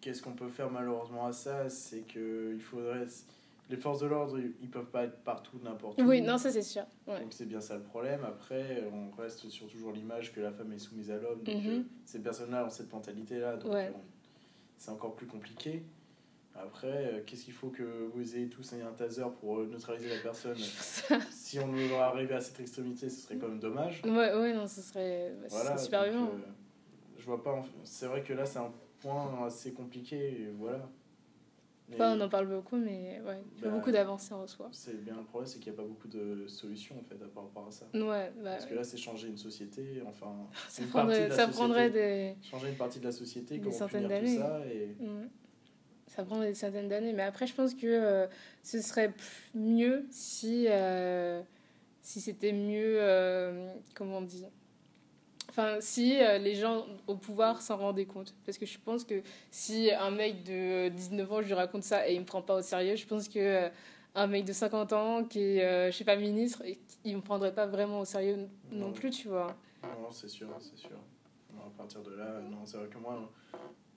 qu'est-ce qu'on peut faire malheureusement à ça C'est que il faudrait. Les forces de l'ordre, ils peuvent pas être partout, n'importe où. Oui, non, ça c'est sûr. Ouais. Donc c'est bien ça le problème. Après, on reste sur toujours l'image que la femme est soumise à l'homme. Donc Mhm. euh, ces personnes-là ont cette mentalité-là. Donc c'est encore plus compliqué. Après, euh, qu'est-ce qu'il faut que vous ayez tous un taser pour euh, neutraliser la personne [LAUGHS] Si on nous arrivé à cette extrémité, ce serait quand même dommage. Ouais, ouais, non, ce serait bah, ce Voilà, serait super bien. euh, je vois pas. C'est vrai que là, c'est un point assez compliqué. Et voilà. Mais Enfin, on en parle beaucoup, mais ouais, il y a Bah, beaucoup d'avancées en soi. c'est bien le problème, c'est qu'il n'y a pas beaucoup de solutions en fait à par rapport à ça. Ouais, bah, Parce que là, c'est changer une société. Enfin, [LAUGHS] ça une partie prendrait, de la ça société. prendrait des. changer une partie de la société, Des centaines d'années. ça et Mm. Ça prendrait des centaines d'années. Mais après, je pense que euh, ce serait mieux si, euh, si c'était mieux. euh, comment on dit Enfin, si les gens au pouvoir s'en rendaient compte. Parce que je pense que si un mec de 19 ans, je lui raconte ça et il me prend pas au sérieux, je pense que un mec de 50 ans qui est, je sais pas, ministre, il me prendrait pas vraiment au sérieux non Non. plus, tu vois. non, c'est sûr, c'est sûr. À partir de là, non, c'est vrai que moi,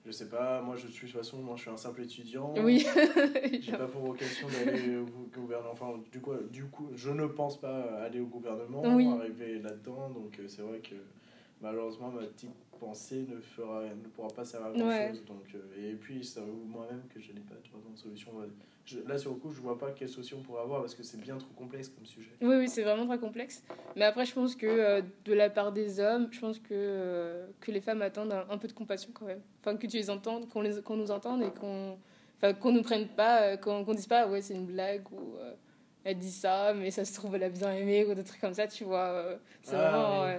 je sais pas, moi je suis de toute façon, moi je suis un simple étudiant. Oui. [LAUGHS] [LAUGHS] J'ai pas pour vocation d'aller au gou- gouvernement. Enfin, du coup, du coup, je ne pense pas aller au gouvernement, Oui. arriver là-dedans. Donc, euh, c'est vrai que malheureusement, ma petite pensée ne, fera, ne pourra pas servir à Ouais. grand-chose. Donc, euh, et puis, ça moi-même que je n'ai pas vraiment de solution. Je- là, sur le coup, je vois pas quelle solution on pourrait avoir parce que c'est bien trop complexe comme sujet. Oui, oui, c'est vraiment très complexe. Mais après, je pense que euh, de la part des hommes, je pense que, euh, que les femmes attendent un, un peu de compassion quand même. Enfin, que tu les entendes, qu'on les- qu'on nous entende et qu'on enfin, qu'on nous prenne pas, qu'on qu'on dise pas, ouais, c'est une blague ou elle dit ça, mais ça se trouve, elle a bien aimé ou des trucs comme ça, tu vois. c'est Ah, vraiment. oui.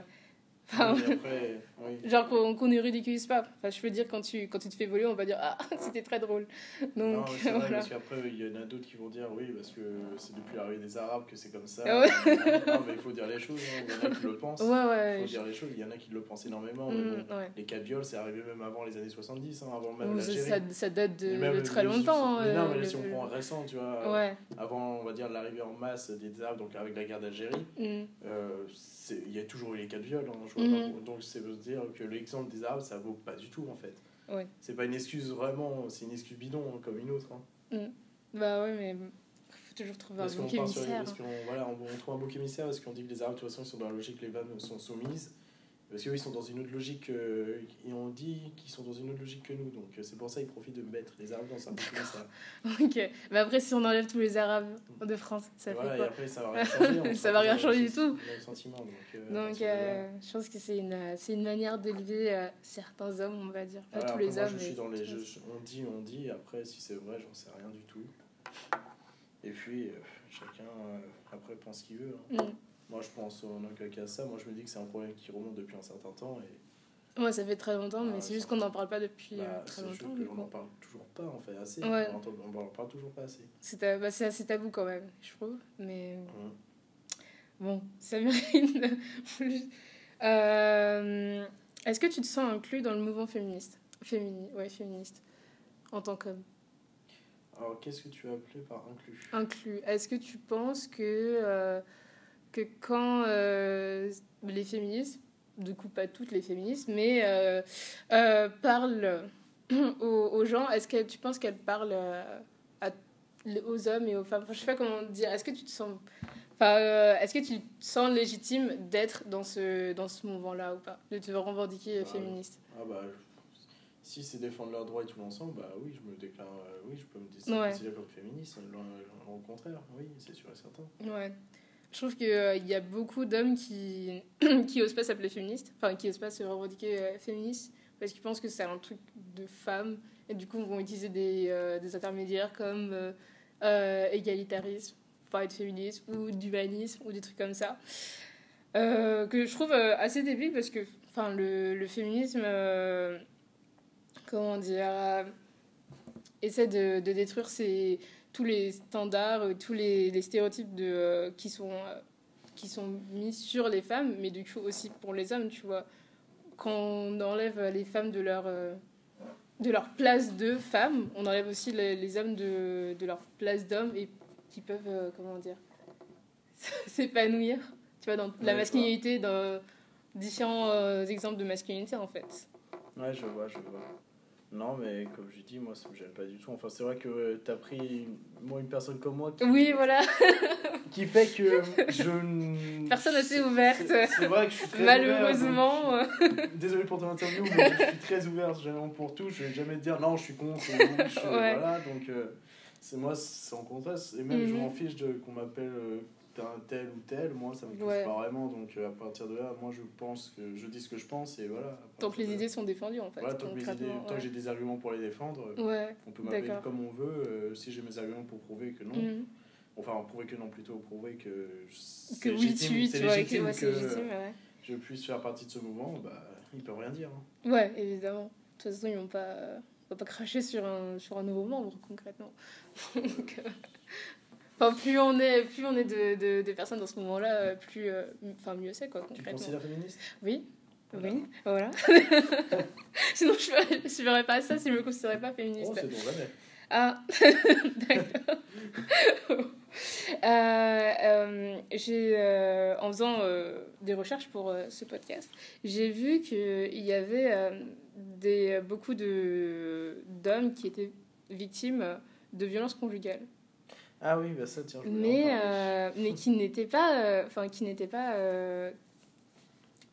Euh, enfin, Oui, après, oui. Genre qu'on ne ridiculise pas. Enfin, je veux dire, quand tu, quand tu te fais voler, on va dire Ah, [LAUGHS] c'était très drôle. Non, Donc, c'est vrai, voilà. parce qu'après, il y en a d'autres qui vont dire oui, parce que c'est depuis l'arrivée des Arabes que c'est comme ça. Ah ouais. non, mais il faut dire les choses, hein. il y en a qui le pensent. Ouais, Il faut je- dire les choses, il y en a qui le pensent énormément. Mm, les cas de viol, c'est arrivé même avant les années 70, hein, avant même ça, ça, date de, même très le- longtemps. mais non, euh, mais si on prend récent, tu vois, avant, on va dire, l'arrivée en masse des Arabes, donc avec la guerre d'Algérie, Mm. euh, il y a toujours eu les cas de viol. hein, Mhm. pas- donc, ça veut dire que l'exemple des Arabes, ça vaut pas du tout, en fait. Ouais. C'est pas une excuse vraiment, c'est une excuse bidon, hein, comme une autre. hein. Bah ouais, mais faut toujours trouver Parce un bouc les- émissaire. parce qu'on voilà, on, on trouve un bouc émissaire parce qu'on dit que les Arabes de toute façon ils sont dans la logique que les femmes sont soumises. Parce qu'eux ils sont dans une autre logique euh, et on dit qu'ils sont dans une autre logique que nous. Donc euh, c'est pour ça qu'ils profitent de mettre les Arabes dans émissaire. [LAUGHS] ok, mais après, si on enlève tous les Arabes de France, ça Et fait voilà, et quoi après ça va rien changer. [LAUGHS] Ça va rien du tout. sentiment. Donc, euh, Donc, euh, je pense que c'est une, c'est une manière d'élever certains hommes, on va dire. Pas Voilà, tous les moi, hommes. je mais suis dans les certains. je- on dit, on dit. Après, si c'est vrai, j'en sais rien du tout. Et puis, chacun après pense ce qu'il veut. hein. Mm. Moi, je pense cas à ça. Moi, je me dis que c'est un problème qui remonte depuis un certain temps. Et Ouais, ça fait très longtemps, mais Ah, c'est juste qu'on n'en parle pas depuis bah, euh, très c'est juste longtemps. que du on coup. n'en parle toujours pas, en fait, assez. Ouais. On n'en parle toujours pas assez. C'est bah, c'est assez tabou quand même, je trouve. Mais Mm. bon, ça mérite [LAUGHS] plus. Euh, Est-ce que tu te sens inclus dans le mouvement féministe? Fémini... Ouais, féministe. En tant qu'homme. Alors, qu'est-ce que tu as appelé par inclus? Inclus. Est-ce que tu penses que, euh, que quand euh, les féministes, du coup pas toutes les féministes, mais euh, euh, parlent [CLEARS THROAT] aux, aux gens, est-ce que tu penses qu'elles parlent à, aux hommes et aux femmes? Enfin, Je sais pas comment dire. Est-ce que tu te sens Enfin, euh, est-ce que tu te sens légitime d'être dans ce, dans ce mouvement-là ou pas? De te revendiquer Ah, féministe? Ah bah, si c'est défendre leurs droits et tout l'ensemble, bah oui, je me déclare, euh, oui, je peux me dé- Ouais. considérer comme féministe. Au au contraire, oui, c'est sûr et certain. Ouais. Je trouve qu'il y a beaucoup d'hommes qui, [CLEARS THROAT] qui osent pas s'appeler féministes, enfin qui osent pas se revendiquer euh, féministes, parce qu'ils pensent que c'est un truc de femmes, et du coup vont utiliser des, euh, des intermédiaires comme euh, euh, égalitarisme, pour être féministe, ou d'humanisme, ou des trucs comme ça. Euh, que je trouve euh, assez débile, parce que le, le féminisme, euh, comment dire, euh, essaie de, de détruire ces tous les standards, euh, tous les, les stéréotypes de, euh, qui, sont, euh, qui sont mis sur les femmes, mais du coup aussi pour les hommes, tu vois. Quand on enlève les femmes de leur, euh, de leur place de femmes, on enlève aussi les, les hommes de, de leur place d'hommes et qui peuvent, comment dire, [LAUGHS] s'épanouir, tu vois, dans la Ouais, masculinité, dans différents exemples de masculinité en fait. Ouais, je vois, je vois. Non, mais comme je dis, moi, ça me gêne pas du tout. Enfin, c'est vrai que euh, t'as pris, moi, une personne comme moi qui, Oui, voilà, [LAUGHS] qui fait que je. [LAUGHS] Personne assez ouverte. C'est vrai que je suis très malheureusement. ouvert, donc- Désolé pour ton interview, mais je suis très ouvert généralement pour tout. Je vais jamais te dire non, je suis contre. oui, je- Ouais. Voilà, donc euh, c'est moi, c'est en contraste. Et même, je Mhm. m'en fiche de qu'on m'appelle euh, tel ou tel. Moi, ça me touche Ouais. pas vraiment. Donc euh, à partir de là, moi, je pense que je dis ce que je pense et voilà. Tant que les idées sont défendues en fait. Voilà, tant que, idées- tant que j'ai des arguments pour les défendre, euh, Ouais. on peut m'appeler comme on veut. euh, si j'ai mes arguments pour prouver que non, Mhm. enfin prouver que non, plutôt prouver que Que c'est oui, légitime, tu, c'est tu vois, que légitime ouais, que c'est légitime, ouais. je puisse faire partie de ce mouvement, bah, ils peuvent rien dire. hein. Ouais, évidemment. De toute façon, ils vont pas, on va pas cracher sur un, sur un nouveau membre, concrètement. [LAUGHS] Donc, euh, enfin, plus on est, plus on est de, de, de personnes dans ce moment-là, euh, plus, euh, enfin, mieux c'est, quoi, Tu te concrètement. considères féministe? Oui, Voilà. oui, voilà. [LAUGHS] [LAUGHS] Sinon, je je ferais pas ça si je me considérais pas féministe. Oh, c'est bon, jamais. Ah, [LAUGHS] d'accord. Euh, euh, j'ai, euh, en faisant des recherches pour ce podcast, j'ai vu qu'il y avait des, beaucoup de, d'hommes qui étaient victimes de violences conjugales, Ah oui, bah ça, tiens, je mais, euh, mais qui n'étaient pas, euh, enfin, qui pas euh,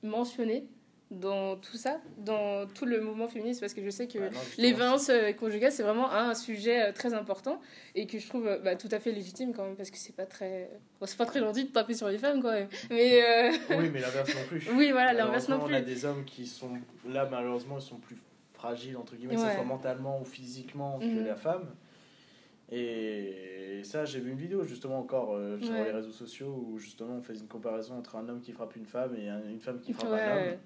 mentionnés dans tout ça, dans tout le mouvement féministe, parce que je sais que Ah non, les violences conjugales, c'est vraiment un sujet très important et que je trouve bah, tout à fait légitime quand même parce que c'est pas très, bon, c'est pas très gentil de taper sur les femmes quand même. Mais Oui, mais l'inverse non plus. [LAUGHS] oui, voilà, l'inverse non plus. On a des hommes qui sont là, malheureusement, ils sont plus fragiles, entre guillemets, que ce soit mentalement ou physiquement que Mhm. la femme. Et ça, j'ai vu une vidéo justement encore euh, sur Ouais. les réseaux sociaux où justement on faisait une comparaison entre un homme qui frappe une femme et un- une femme qui frappe un homme.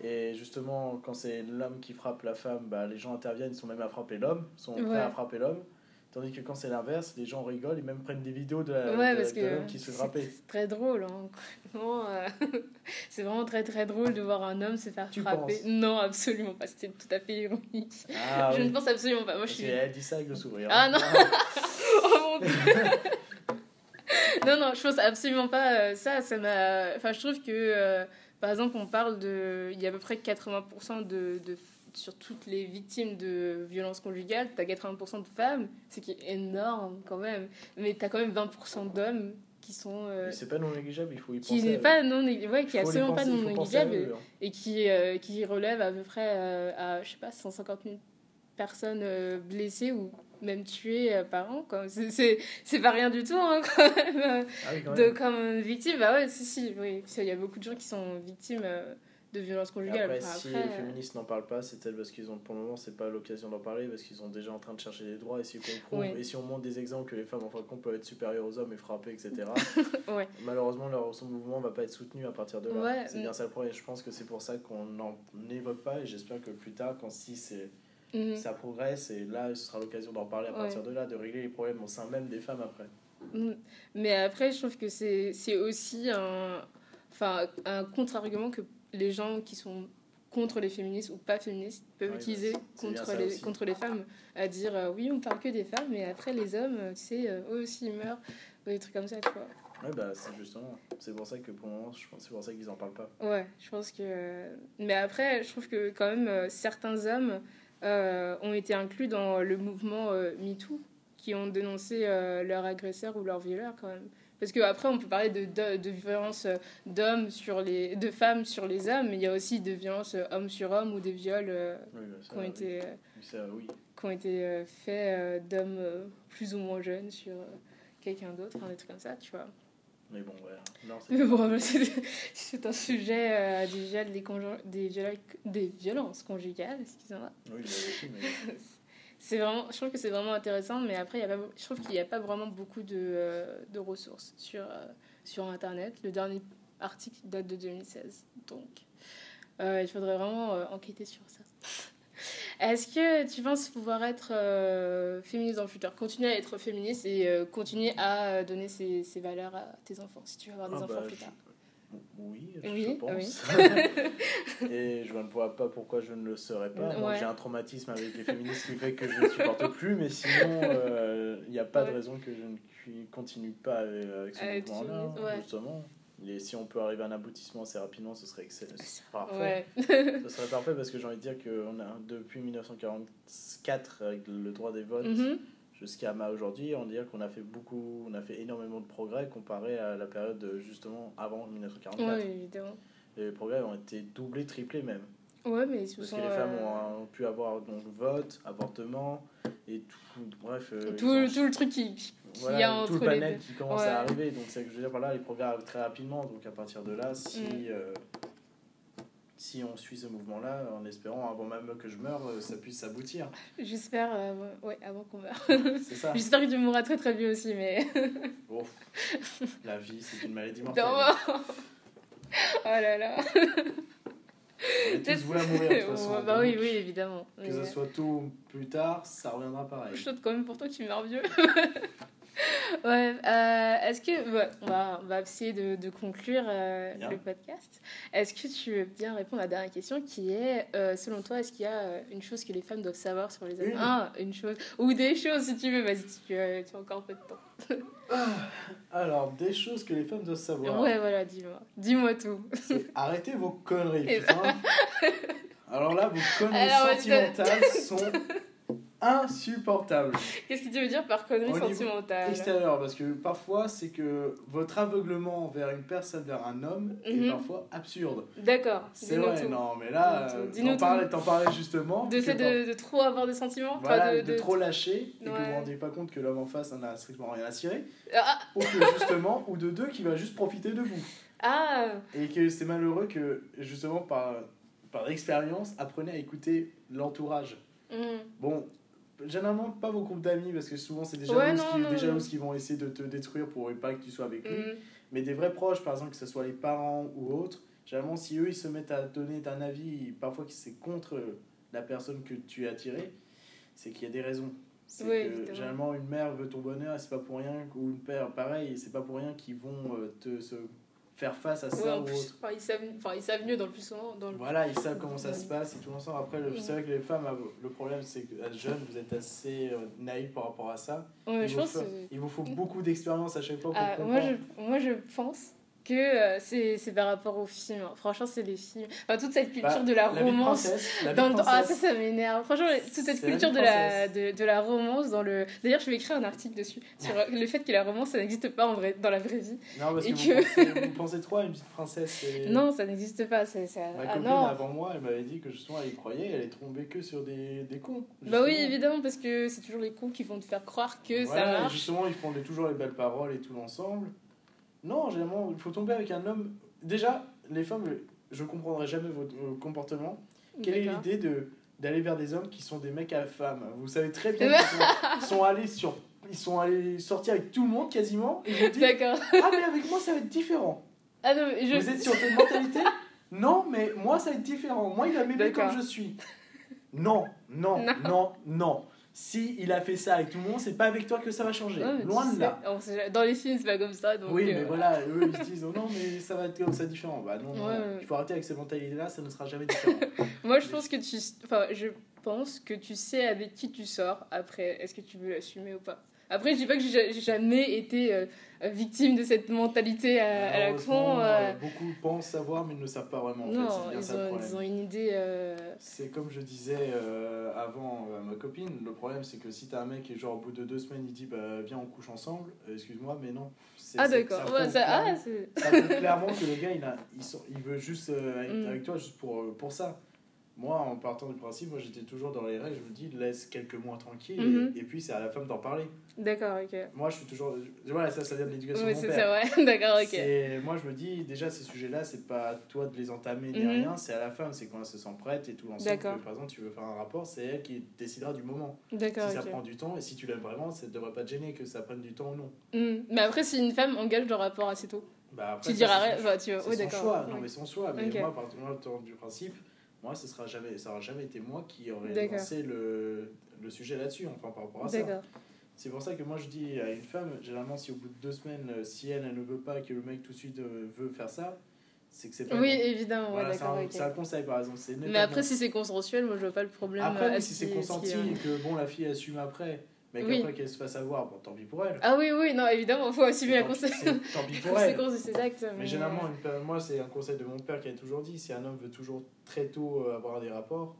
Et justement, quand c'est l'homme qui frappe la femme, bah, les gens interviennent, ils sont même à frapper l'homme, sont prêts Ouais. à frapper l'homme. Tandis que quand c'est l'inverse, les gens rigolent et même prennent des vidéos de, la- Ouais, de- parce de que l'homme qui se fait c'est très drôle. Hein. Euh, [LAUGHS] c'est vraiment très très drôle de voir un homme se faire Tu frapper. penses Non, absolument pas. C'était tout à fait ironique. Ah je oui. ne pense absolument pas. Moi, je suis. qu'elle dit ça avec le sourire. Ah hein. non. [LAUGHS] Oh mon dieu. [LAUGHS] non, non, je pense absolument pas euh, ça. Ça m'a. Enfin, je trouve que, euh, par exemple, on parle de. Il y a à peu près 80% de, de. Sur toutes les victimes de violences conjugales, t'as 80% de femmes, ce qui est énorme quand même. Mais t'as quand même 20% d'hommes qui sont. euh, c'est pas non négligeable, il faut y qui penser. n'est à eux. pas non négli- ouais, qui est absolument pas penser- non penser à négligeable eux, hein. et qui, euh, qui relève à peu près euh, à, je sais pas, 150 000 personnes euh, blessées ou même tuées euh, par an. C'est- pas rien du tout, hein, quand même. Ah oui, quand De, même. comme victime, bah ouais, si, si, oui. Qu'il y a beaucoup de gens qui sont victimes euh, de violences conjugales. Après, si après, les euh, féministes n'en parlent pas, c'est peut-être parce qu'ils ont, pour le moment, c'est pas l'occasion d'en parler, parce qu'ils sont déjà en train de chercher des droits. Et si, on prouve- Oui. et si on montre des exemples que les femmes, en fin de compte, peuvent être supérieures aux hommes et frapper, etc., [LAUGHS] Ouais. malheureusement, leur son mouvement va pas être soutenu à partir de là. Ouais, c'est mm. bien ça le problème. Je pense que c'est pour ça qu'on n'en évoque pas, et j'espère que plus tard, quand si c'est mhm. ça progresse, et là, ce sera l'occasion d'en parler à Ouais. partir de là, de régler les problèmes au sein même des femmes après. Mm. Mais après, je trouve que c'est aussi un, enfin, un contre-argument que les gens qui sont contre les féministes ou pas féministes peuvent Ouais, utiliser bah, bien contre, les, aussi. contre les femmes. À dire euh, oui, on parle que des femmes, mais après les hommes, euh, tu sais, euh, eux aussi ils meurent, ou des trucs comme ça, tu vois. Ouais, bah, c'est justement, c'est pour ça que pour le moment, je pense c'est pour ça qu'ils en parlent pas. Ouais, je pense que. Mais après, je trouve que quand même certains hommes euh, ont été inclus dans le mouvement euh, MeToo, qui ont dénoncé euh, leur agresseur ou leur violeur quand même. Parce qu'après, on peut parler de, de, de violence euh, d'hommes sur les, de femmes sur les hommes, mais il y a aussi de violences hommes sur hommes ou des viols Oui, ça, qui ont oui. été, Ça, oui. qui ont été faits d'hommes plus ou moins jeunes sur quelqu'un d'autre, hein, des trucs comme ça, tu vois. Mais bon, voilà. Non, c'est Mais bon, [LAUGHS] c'est c'est un sujet euh, des, conjo- des, viols- des violences conjugales, excusez-moi. Oui, aussi, mais. [LAUGHS] C'est vraiment, je trouve que c'est vraiment intéressant, mais après, y a pas, je trouve qu'il n'y a pas vraiment beaucoup de, euh, de ressources sur, euh, sur Internet. Le dernier article date de 2016, donc euh, il faudrait vraiment enquêter sur ça. Est-ce que tu penses pouvoir être euh, féministe dans le futur? Continuer à être féministe et euh, continuer à donner ces, ces valeurs à tes enfants, si tu veux avoir des Ah, enfants bah, plus je- tard? Oui, Oui, je pense. [LAUGHS] Et je ne vois pas pourquoi je ne le serais pas. Moi, Ouais. j'ai un traumatisme avec les féministes qui fait que je ne supporte plus, mais sinon, euh, il n'y a pas de raison que je ne continue pas avec, ce mouvement-là, ouais. justement. Et si on peut arriver à un aboutissement assez rapidement, ce serait excellent. ce serait parfait. Ouais. [LAUGHS] Ce serait parfait parce que j'ai envie de dire qu'on a, depuis 1944, avec le droit des votes, Mhm. jusqu'à ma aujourd'hui, on dirait qu'on a fait beaucoup, on a fait énormément de progrès comparé à la période justement avant 1944. Ouais, évidemment. Les progrès ont été doublés, triplés même. Ouais, mais ce Parce sont, que les femmes euh, ont, ont pu avoir donc vote, avortement et tout, bref. euh, tout, ont- tout le truc qui, qui voilà, y a tout entre le les panel qui commence Ouais. à arriver. Donc c'est que je veux dire par là, les progrès arrivent très rapidement. Donc à partir de là, si Mm. euh, si on suit ce mouvement-là, en espérant avant même que je meure, ça puisse aboutir. J'espère, euh, ouais, avant qu'on meure. C'est ça. [LAUGHS] J'espère que tu mourras très très bien aussi, mais. [LAUGHS] Bon, la vie, c'est une maladie [LAUGHS] mortelle. Non. oh là là. Tous à mourir de toute [LAUGHS] façon. Bah oui, oui, évidemment. Que ça soit tôt ou plus tard, ça reviendra pareil. Je saute quand même pour toi tu meurs vieux. [LAUGHS] [LAUGHS] ouais, euh, est-ce que. on, va, on va essayer de, de conclure euh, le podcast. Est-ce que tu veux bien répondre à la dernière question qui est euh, selon toi, est-ce qu'il y a une chose que les femmes doivent savoir sur les hommes Une. Ah, une chose. Ou des choses si tu veux, vas-y, tu, as- tu as encore un peu de temps. [LAUGHS] Alors, des choses que les femmes doivent savoir. Ouais, voilà, dis-moi. Dis-moi tout. [LAUGHS] Arrêtez vos conneries, putain. Alors là, vos conneries Alors, sentimentales sont insupportables. Qu'est-ce que tu veux dire par connerie Au sentimentale Extérieur, parce que parfois, c'est que votre aveuglement vers une personne, vers un homme, Mhm. est parfois absurde. D'accord, C'est vrai, tout. non, mais là, euh, t'en parlais, parlais justement. De que fait par- de, de trop avoir de sentiments Voilà, de, trop lâcher, et que vous Ouais. vous rendez pas compte que l'homme en face n'en a strictement rien à cirer, Ah, ou que justement, ou de deux qui va juste profiter de vous. ah Et que c'est malheureux que, justement, par, par expérience, apprenez à écouter l'entourage. hum. Bon, généralement, pas vos groupes d'amis, parce que souvent, c'est des Ouais, non, qui, non, des non. jalouses qui vont essayer de te détruire pour pas que tu sois avec lui. hum. Mais des vrais proches, par exemple, que ce soit les parents ou autres, généralement, si eux, ils se mettent à donner un avis, parfois que c'est contre la personne que tu as attirée, c'est qu'il y a des raisons. C'est Oui, que évidemment. généralement, une mère veut ton bonheur, et c'est pas pour rien, ou une père, pareil, c'est pas pour rien qu'ils vont euh, te se faire face à Ouais, ça en ou plus, autre. enfin, ils savent, enfin, ils savent mieux dans le plus souvent. Dans le... Voilà, ils savent comment ça se passe et tout l'ensemble. Après, le- c'est vrai que les femmes, euh, le problème, c'est que euh, jeunes, vous êtes assez euh, naïfs par rapport à ça. Ouais, il, je vous pense faut, que- il vous faut beaucoup d'expérience à chaque fois pour Ah, comprendre. moi, je, moi, je pense que euh, c'est c'est par rapport aux films. Franchement, c'est les films. Enfin, toute cette culture Bah, de la, romance. la Dans le- ah, ça, ça m'énerve. Franchement, toute cette la culture de la, de, de la romance dans le. D'ailleurs, je vais écrire un article dessus sur le fait que la romance, ça n'existe pas en vrai, dans la vraie vie. Non, parce et que, Vous, pensez, [LAUGHS] pensez trop à une petite princesse. et- Non, ça n'existe pas. c'est ça... Ma Ah copine non. avant moi, elle m'avait dit que justement elle y croyait, elle est tombée que sur des, des cons. Bah oui, évidemment, parce que c'est toujours les cons qui vont te faire croire que Voilà, ça marche. Justement, ils font les- toujours les belles paroles et tout l'ensemble. Non, généralement, il faut tomber avec un homme. Déjà, les femmes, je comprendrai jamais votre euh, comportement. Quelle est l'idée de d'aller vers des hommes qui sont des mecs à femmes Vous savez très bien [LAUGHS] qu'ils sont, allés sur, ils sont allés sortir avec tout le monde quasiment. Et vous dites D'accord. ah mais avec moi ça va être différent. Ah non, mais je. Vous êtes sur cette mentalité? Non, mais moi ça va être différent. Moi il va m'aimer comme je suis. Non, non, Non. non, non. Si il a fait ça avec tout le monde, c'est pas avec toi que ça va changer. Ouais, Loin de sais, là. on Dans les films, c'est pas comme ça. Donc, Oui, euh, mais voilà, eux ils se disent oh non, mais ça va être comme ça différent. Bah non, Ouais, non. il faut arrêter avec cette mentalité-là, ça ne sera jamais différent. [LAUGHS] Moi, je pense que tu. Enfin, je pense que tu sais avec qui tu sors. Après, est-ce que tu veux l'assumer ou pas? Après, je dis pas que j'ai jamais été euh, victime de cette mentalité à, à la con. Euh. Beaucoup pensent savoir, mais ils ne savent pas vraiment. En non, fait. Ils, ont, ils, ont, une idée. C'est comme je disais avant à ma copine, le problème c'est que si t'as un mec et genre au bout de deux semaines il dit bah viens on couche ensemble, excuse-moi, mais non. Ah d'accord, ça, ça, ah, [LAUGHS] ça clairement que le gars il, a, il, il veut juste être mm. avec toi juste pour, pour ça moi, en partant du principe, moi j'étais toujours dans les règles, je me dis laisse quelques mois tranquille mhm. et, puis c'est à la femme d'en parler. D'accord, ok. Moi je suis toujours. Voilà, ça, ça vient de l'éducation oui, c'est ça, ouais, [LAUGHS] d'accord, ok. Moi je me dis déjà ces sujets-là, c'est pas à toi de les entamer ni mhm. rien, c'est à la femme, c'est quand elle se sent prête et tout l'ensemble. Par exemple, tu veux faire un rapport, c'est elle qui décidera du moment. D'accord. Si ça prend du temps et si tu l'aimes vraiment, ça ne devrait pas te gêner que ça prenne du temps ou non. Mhm. Mais après, si une femme engage le rapport assez tôt. Bah après, tu diras, bah, tu oui, d'accord. choix, non mais son choix. Mais moi, par exemple, du principe, moi, ce sera jamais, ça n'aura jamais été moi qui aurais lancé le, le sujet là-dessus, enfin par rapport à ça. C'est pour ça que moi je dis à une femme, généralement, si au bout de deux semaines, euh, si elle, elle ne veut pas que le mec tout de suite euh, veut faire ça, c'est que c'est pas. Oui, évidemment, ouais, d'accord. C'est un, conseil par exemple. Mais après, si c'est consensuel, moi je vois pas le problème. Après, si c'est consenti et que bon, la fille assume après. Mais qu'après qu'elle se fasse avoir, bon, tant pis pour elle. Ah oui, oui, non, évidemment, il faut assumer la conseil. Tant pis [LAUGHS] pour elle. mais, généralement, moi, c'est un conseil de mon père qui a toujours dit si un homme veut toujours très tôt euh, avoir des rapports,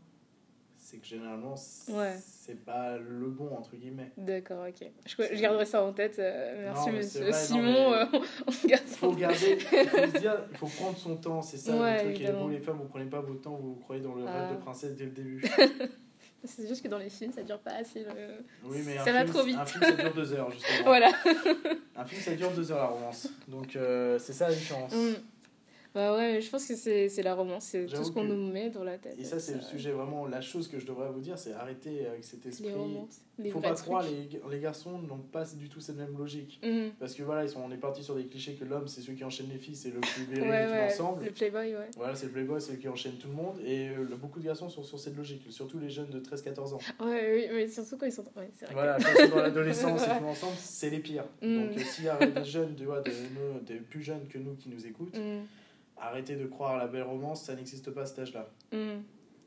c'est que généralement, c'est pas le bon, entre guillemets. D'accord, ok. Je, garderai ça en tête. Euh, merci, monsieur Simon. Euh, on garde faut garder, il faut se dire, [LAUGHS] il faut prendre son temps, c'est ça le truc. Et vous, les femmes, vous prenez pas votre temps, vous, vous croyez dans le rêve de ah. princesse dès le début. [LAUGHS] C'est juste que dans les films, ça dure pas assez. Oui, mais ça va trop vite. Un film, ça dure deux heures, [LAUGHS] justement. voilà. un film, ça dure deux heures, la romance. Donc, euh, c'est ça la différence. Mm. Bah ouais, je pense que c'est la romance, c'est tout ce qu'on nous met dans la tête. Et ça, c'est le sujet vraiment, la chose que je devrais vous dire, c'est arrêter avec cet esprit. Il faut pas croire, les, les garçons n'ont pas du tout cette même logique. Mhm. Parce que voilà, ils sont, on est parti sur des clichés que l'homme, c'est celui qui enchaîne les filles, c'est le plus viril ouais, de l'ensemble. Le playboy, ouais. Voilà, c'est le playboy, c'est celui qui enchaîne tout le monde. Et euh, beaucoup de garçons sont sur cette logique, surtout les jeunes de 13-14 ans. Ouais, oui, mais surtout quand ils sont. Ouais, vrai voilà, quand ils sont dans [LAUGHS] l'adolescence et tout ensemble, c'est les pires. Mhm. Donc euh, s'il y a des jeunes, tu vois, des, plus jeunes que nous qui nous écoutent, mhm arrêtez de croire à la belle romance, ça n'existe pas à cet âge-là. Hmm.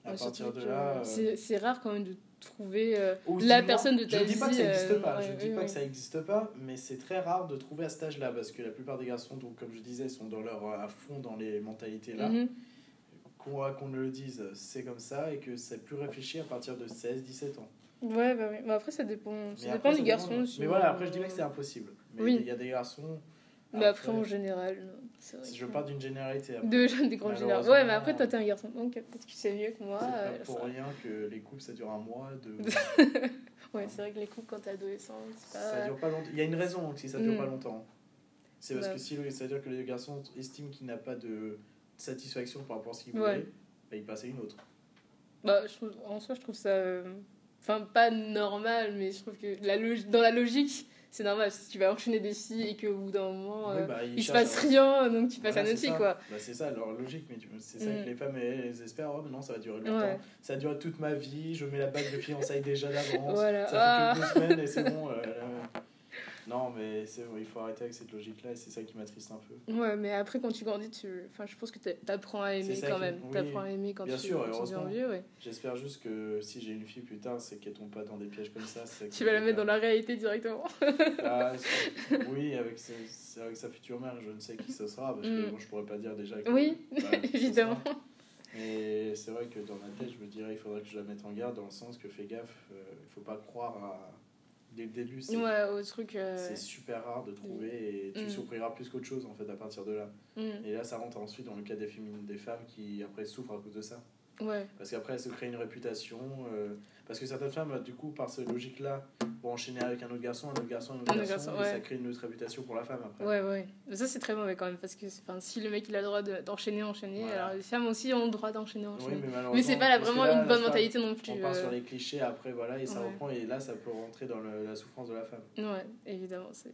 À partir de là. Euh, c'est rare quand même de trouver euh, la personne de ta vie. Je dis pas que ça n'existe pas, je dis pas que ça n'existe pas, mais c'est très rare de trouver à cet âge-là parce que la plupart des garçons, donc, comme je disais, sont dans leur, à fond dans les mentalités là. Mm Qu'on ne le dise, c'est comme ça et que c'est plus réfléchi à partir de 16-17 ans. Ouais, bah oui. Mais après, ça dépend, ça dépend des garçons aussi. Mais voilà, après, je dis pas que c'est impossible. Mais il y a des garçons. Mais après, en général. Si je parle d'une généralité. De [LAUGHS] jeunes des grandes générations. Ouais, mais après, toi, t'es un garçon, donc peut-être que tu sais mieux que moi. C'est pas euh, pour rien que les couples, ça dure un mois. De... [LAUGHS] ouais, c'est vrai que les couples, quand t'es adolescent, pas... Ça dure pas longtemps. Il y a une raison si ça dure pas mm. longtemps. C'est parce bah. que si c'est-à-dire que les garçons estiment qu'il n'a pas de satisfaction par rapport à ce qu'il voulait, bah, il passe à une autre. Bah, je trouve, en soi, je trouve ça. Euh, enfin, pas normal, mais je trouve que la dans la logique c'est normal si tu vas enchaîner des filles et qu'au bout d'un moment euh, bah, il, se passe rien donc tu passes à notre fille quoi. Bah, c'est ça leur logique mais c'est ça que mm. les femmes elles, espèrent oh non ça va durer longtemps. Ça dure toute ma vie je mets la bague de fiançailles déjà d'avance. Ça fait que ah. deux semaines et c'est bon euh, non, mais c'est il faut arrêter avec cette logique-là et c'est ça qui m'attriste un peu. Ouais, mais après, quand tu grandis, tu... enfin, je pense que tu apprends à aimer quand même. Tu apprends à aimer quand Bien tu, sûr, deviens vieux. Ouais. J'espère juste que si j'ai une fille plus tard, c'est qu'elle tombe pas dans des pièges comme ça. Tu vas la mettre dans la réalité directement. [LAUGHS] ah, [LAUGHS] oui, avec, avec sa future mère, je ne sais qui ce sera parce que mm. moi, je pourrais pas dire déjà. oui, évidemment. Mais c'est vrai que dans ma tête, je me dirais il faudrait que je la mette en garde dans le sens que fais gaffe, euh, il faut pas croire à dès le début. C'est, ouais, au truc. Euh, c'est super rare de trouver et tu mm. souffriras plus qu'autre chose en fait à partir de là. Mm. Et là, ça rentre ensuite dans le cas des, féminines, des femmes qui après souffrent à cause de ça. Ouais. Parce qu'après, elles se créent une réputation. Euh, parce que certaines femmes, du coup, par cette logique-là, vont enchaîner avec un autre garçon, un autre garçon, un autre garçon, et ça crée une autre réputation pour la femme après. Ouais, ouais. Mais ça, c'est très mauvais quand même, parce que si le mec il a le droit d'enchaîner, enchaîner, alors les femmes aussi ont le droit d'enchaîner, enchaîner. Oui, mais, mais c'est pas vraiment une bonne mentalité non plus. On part sur euh. les clichés après, voilà, et ça reprend, et là, ça peut rentrer dans la souffrance de la femme. Ouais, évidemment, c'est.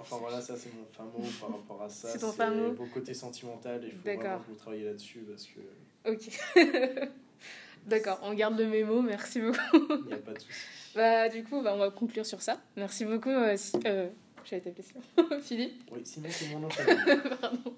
Enfin voilà, ça c'est mon fin mot par rapport à ça. C'est ton fin mot. Beau côté sentimental il faut vraiment que vous travaillez là-dessus parce que. Ok. [LAUGHS] D'accord, on garde le mémo, merci beaucoup. Il n'y a pas de souci. Bah, du coup, bah, on va conclure sur ça. Merci beaucoup. Euh, si, euh, J'avais ta question. [LAUGHS] Philippe Oui, sinon c'est mon nom. [LAUGHS] Pardon.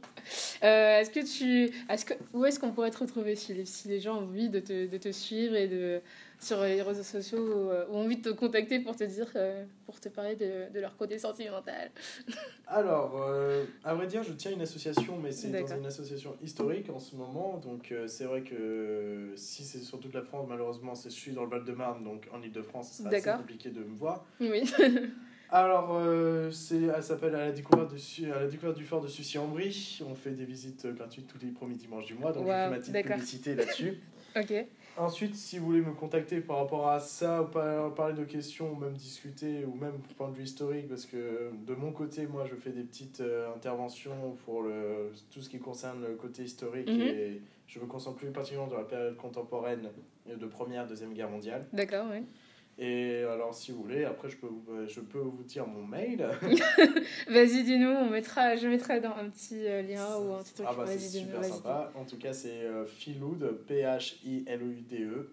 Euh, est-ce que tu, est-ce que, où est-ce qu'on pourrait te retrouver si les, si les gens ont envie de te, de te suivre et de sur les réseaux sociaux ou, euh, ont envie de te contacter pour te dire, euh, pour te parler de, de leur côté sentimental? [LAUGHS] Alors, euh, à vrai dire, je tiens une association, mais c'est dans une association historique en ce moment. Donc, c'est vrai que si c'est sur toute la France, malheureusement, je suis dans le Val-de-Marne, donc en Ile-de-France, c'est assez compliqué de me voir. Oui. Alors, c'est, elle s'appelle à la découverte, de, à la découverte du fort de Sucy-en-Brie. On fait des visites gratuites tous les premiers dimanches du mois, donc je fais ma petite publicité là-dessus. [LAUGHS] ok. Ensuite, si vous voulez me contacter par rapport à ça, ou parler de questions, ou même discuter, ou même point de vue historique, parce que de mon côté, moi, je fais des petites euh, interventions pour le, tout ce qui concerne le côté historique, mhm. et je me concentre plus particulièrement dans la période contemporaine de Première, Deuxième Guerre mondiale. D'accord, oui. Et alors, si vous voulez, après, je peux, vous, je peux vous dire mon mail. [LAUGHS] Vas-y, dis-nous, on mettra, je mettrai dans un petit euh, lien ou un petit truc. Ah bah, c'est super sympa. En tout cas, c'est euh, philoude, P-H-I-L-O-U-D-E,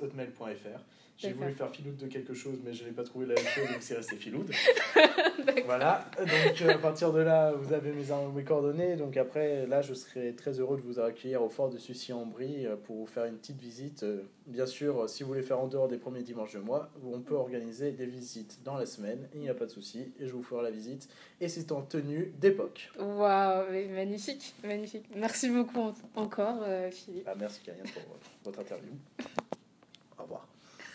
hotmail.fr. J'ai voulu faire filoude de quelque chose, mais je n'ai pas trouvé la même chose, donc c'est resté filoude. [LAUGHS] voilà, donc euh, à partir de là, vous avez mes, mes, coordonnées. Donc après, là, je serai très heureux de vous accueillir au fort de Sucy-en-Brie euh, pour vous faire une petite visite. Euh, bien sûr, si vous voulez faire en dehors des premiers dimanches de mois, on peut organiser des visites dans la semaine, il n'y a pas de souci, et je vous ferai la visite. Et c'est en tenue d'époque. Waouh, magnifique, magnifique. Merci beaucoup encore, Philippe. Ah, merci Karine pour votre interview.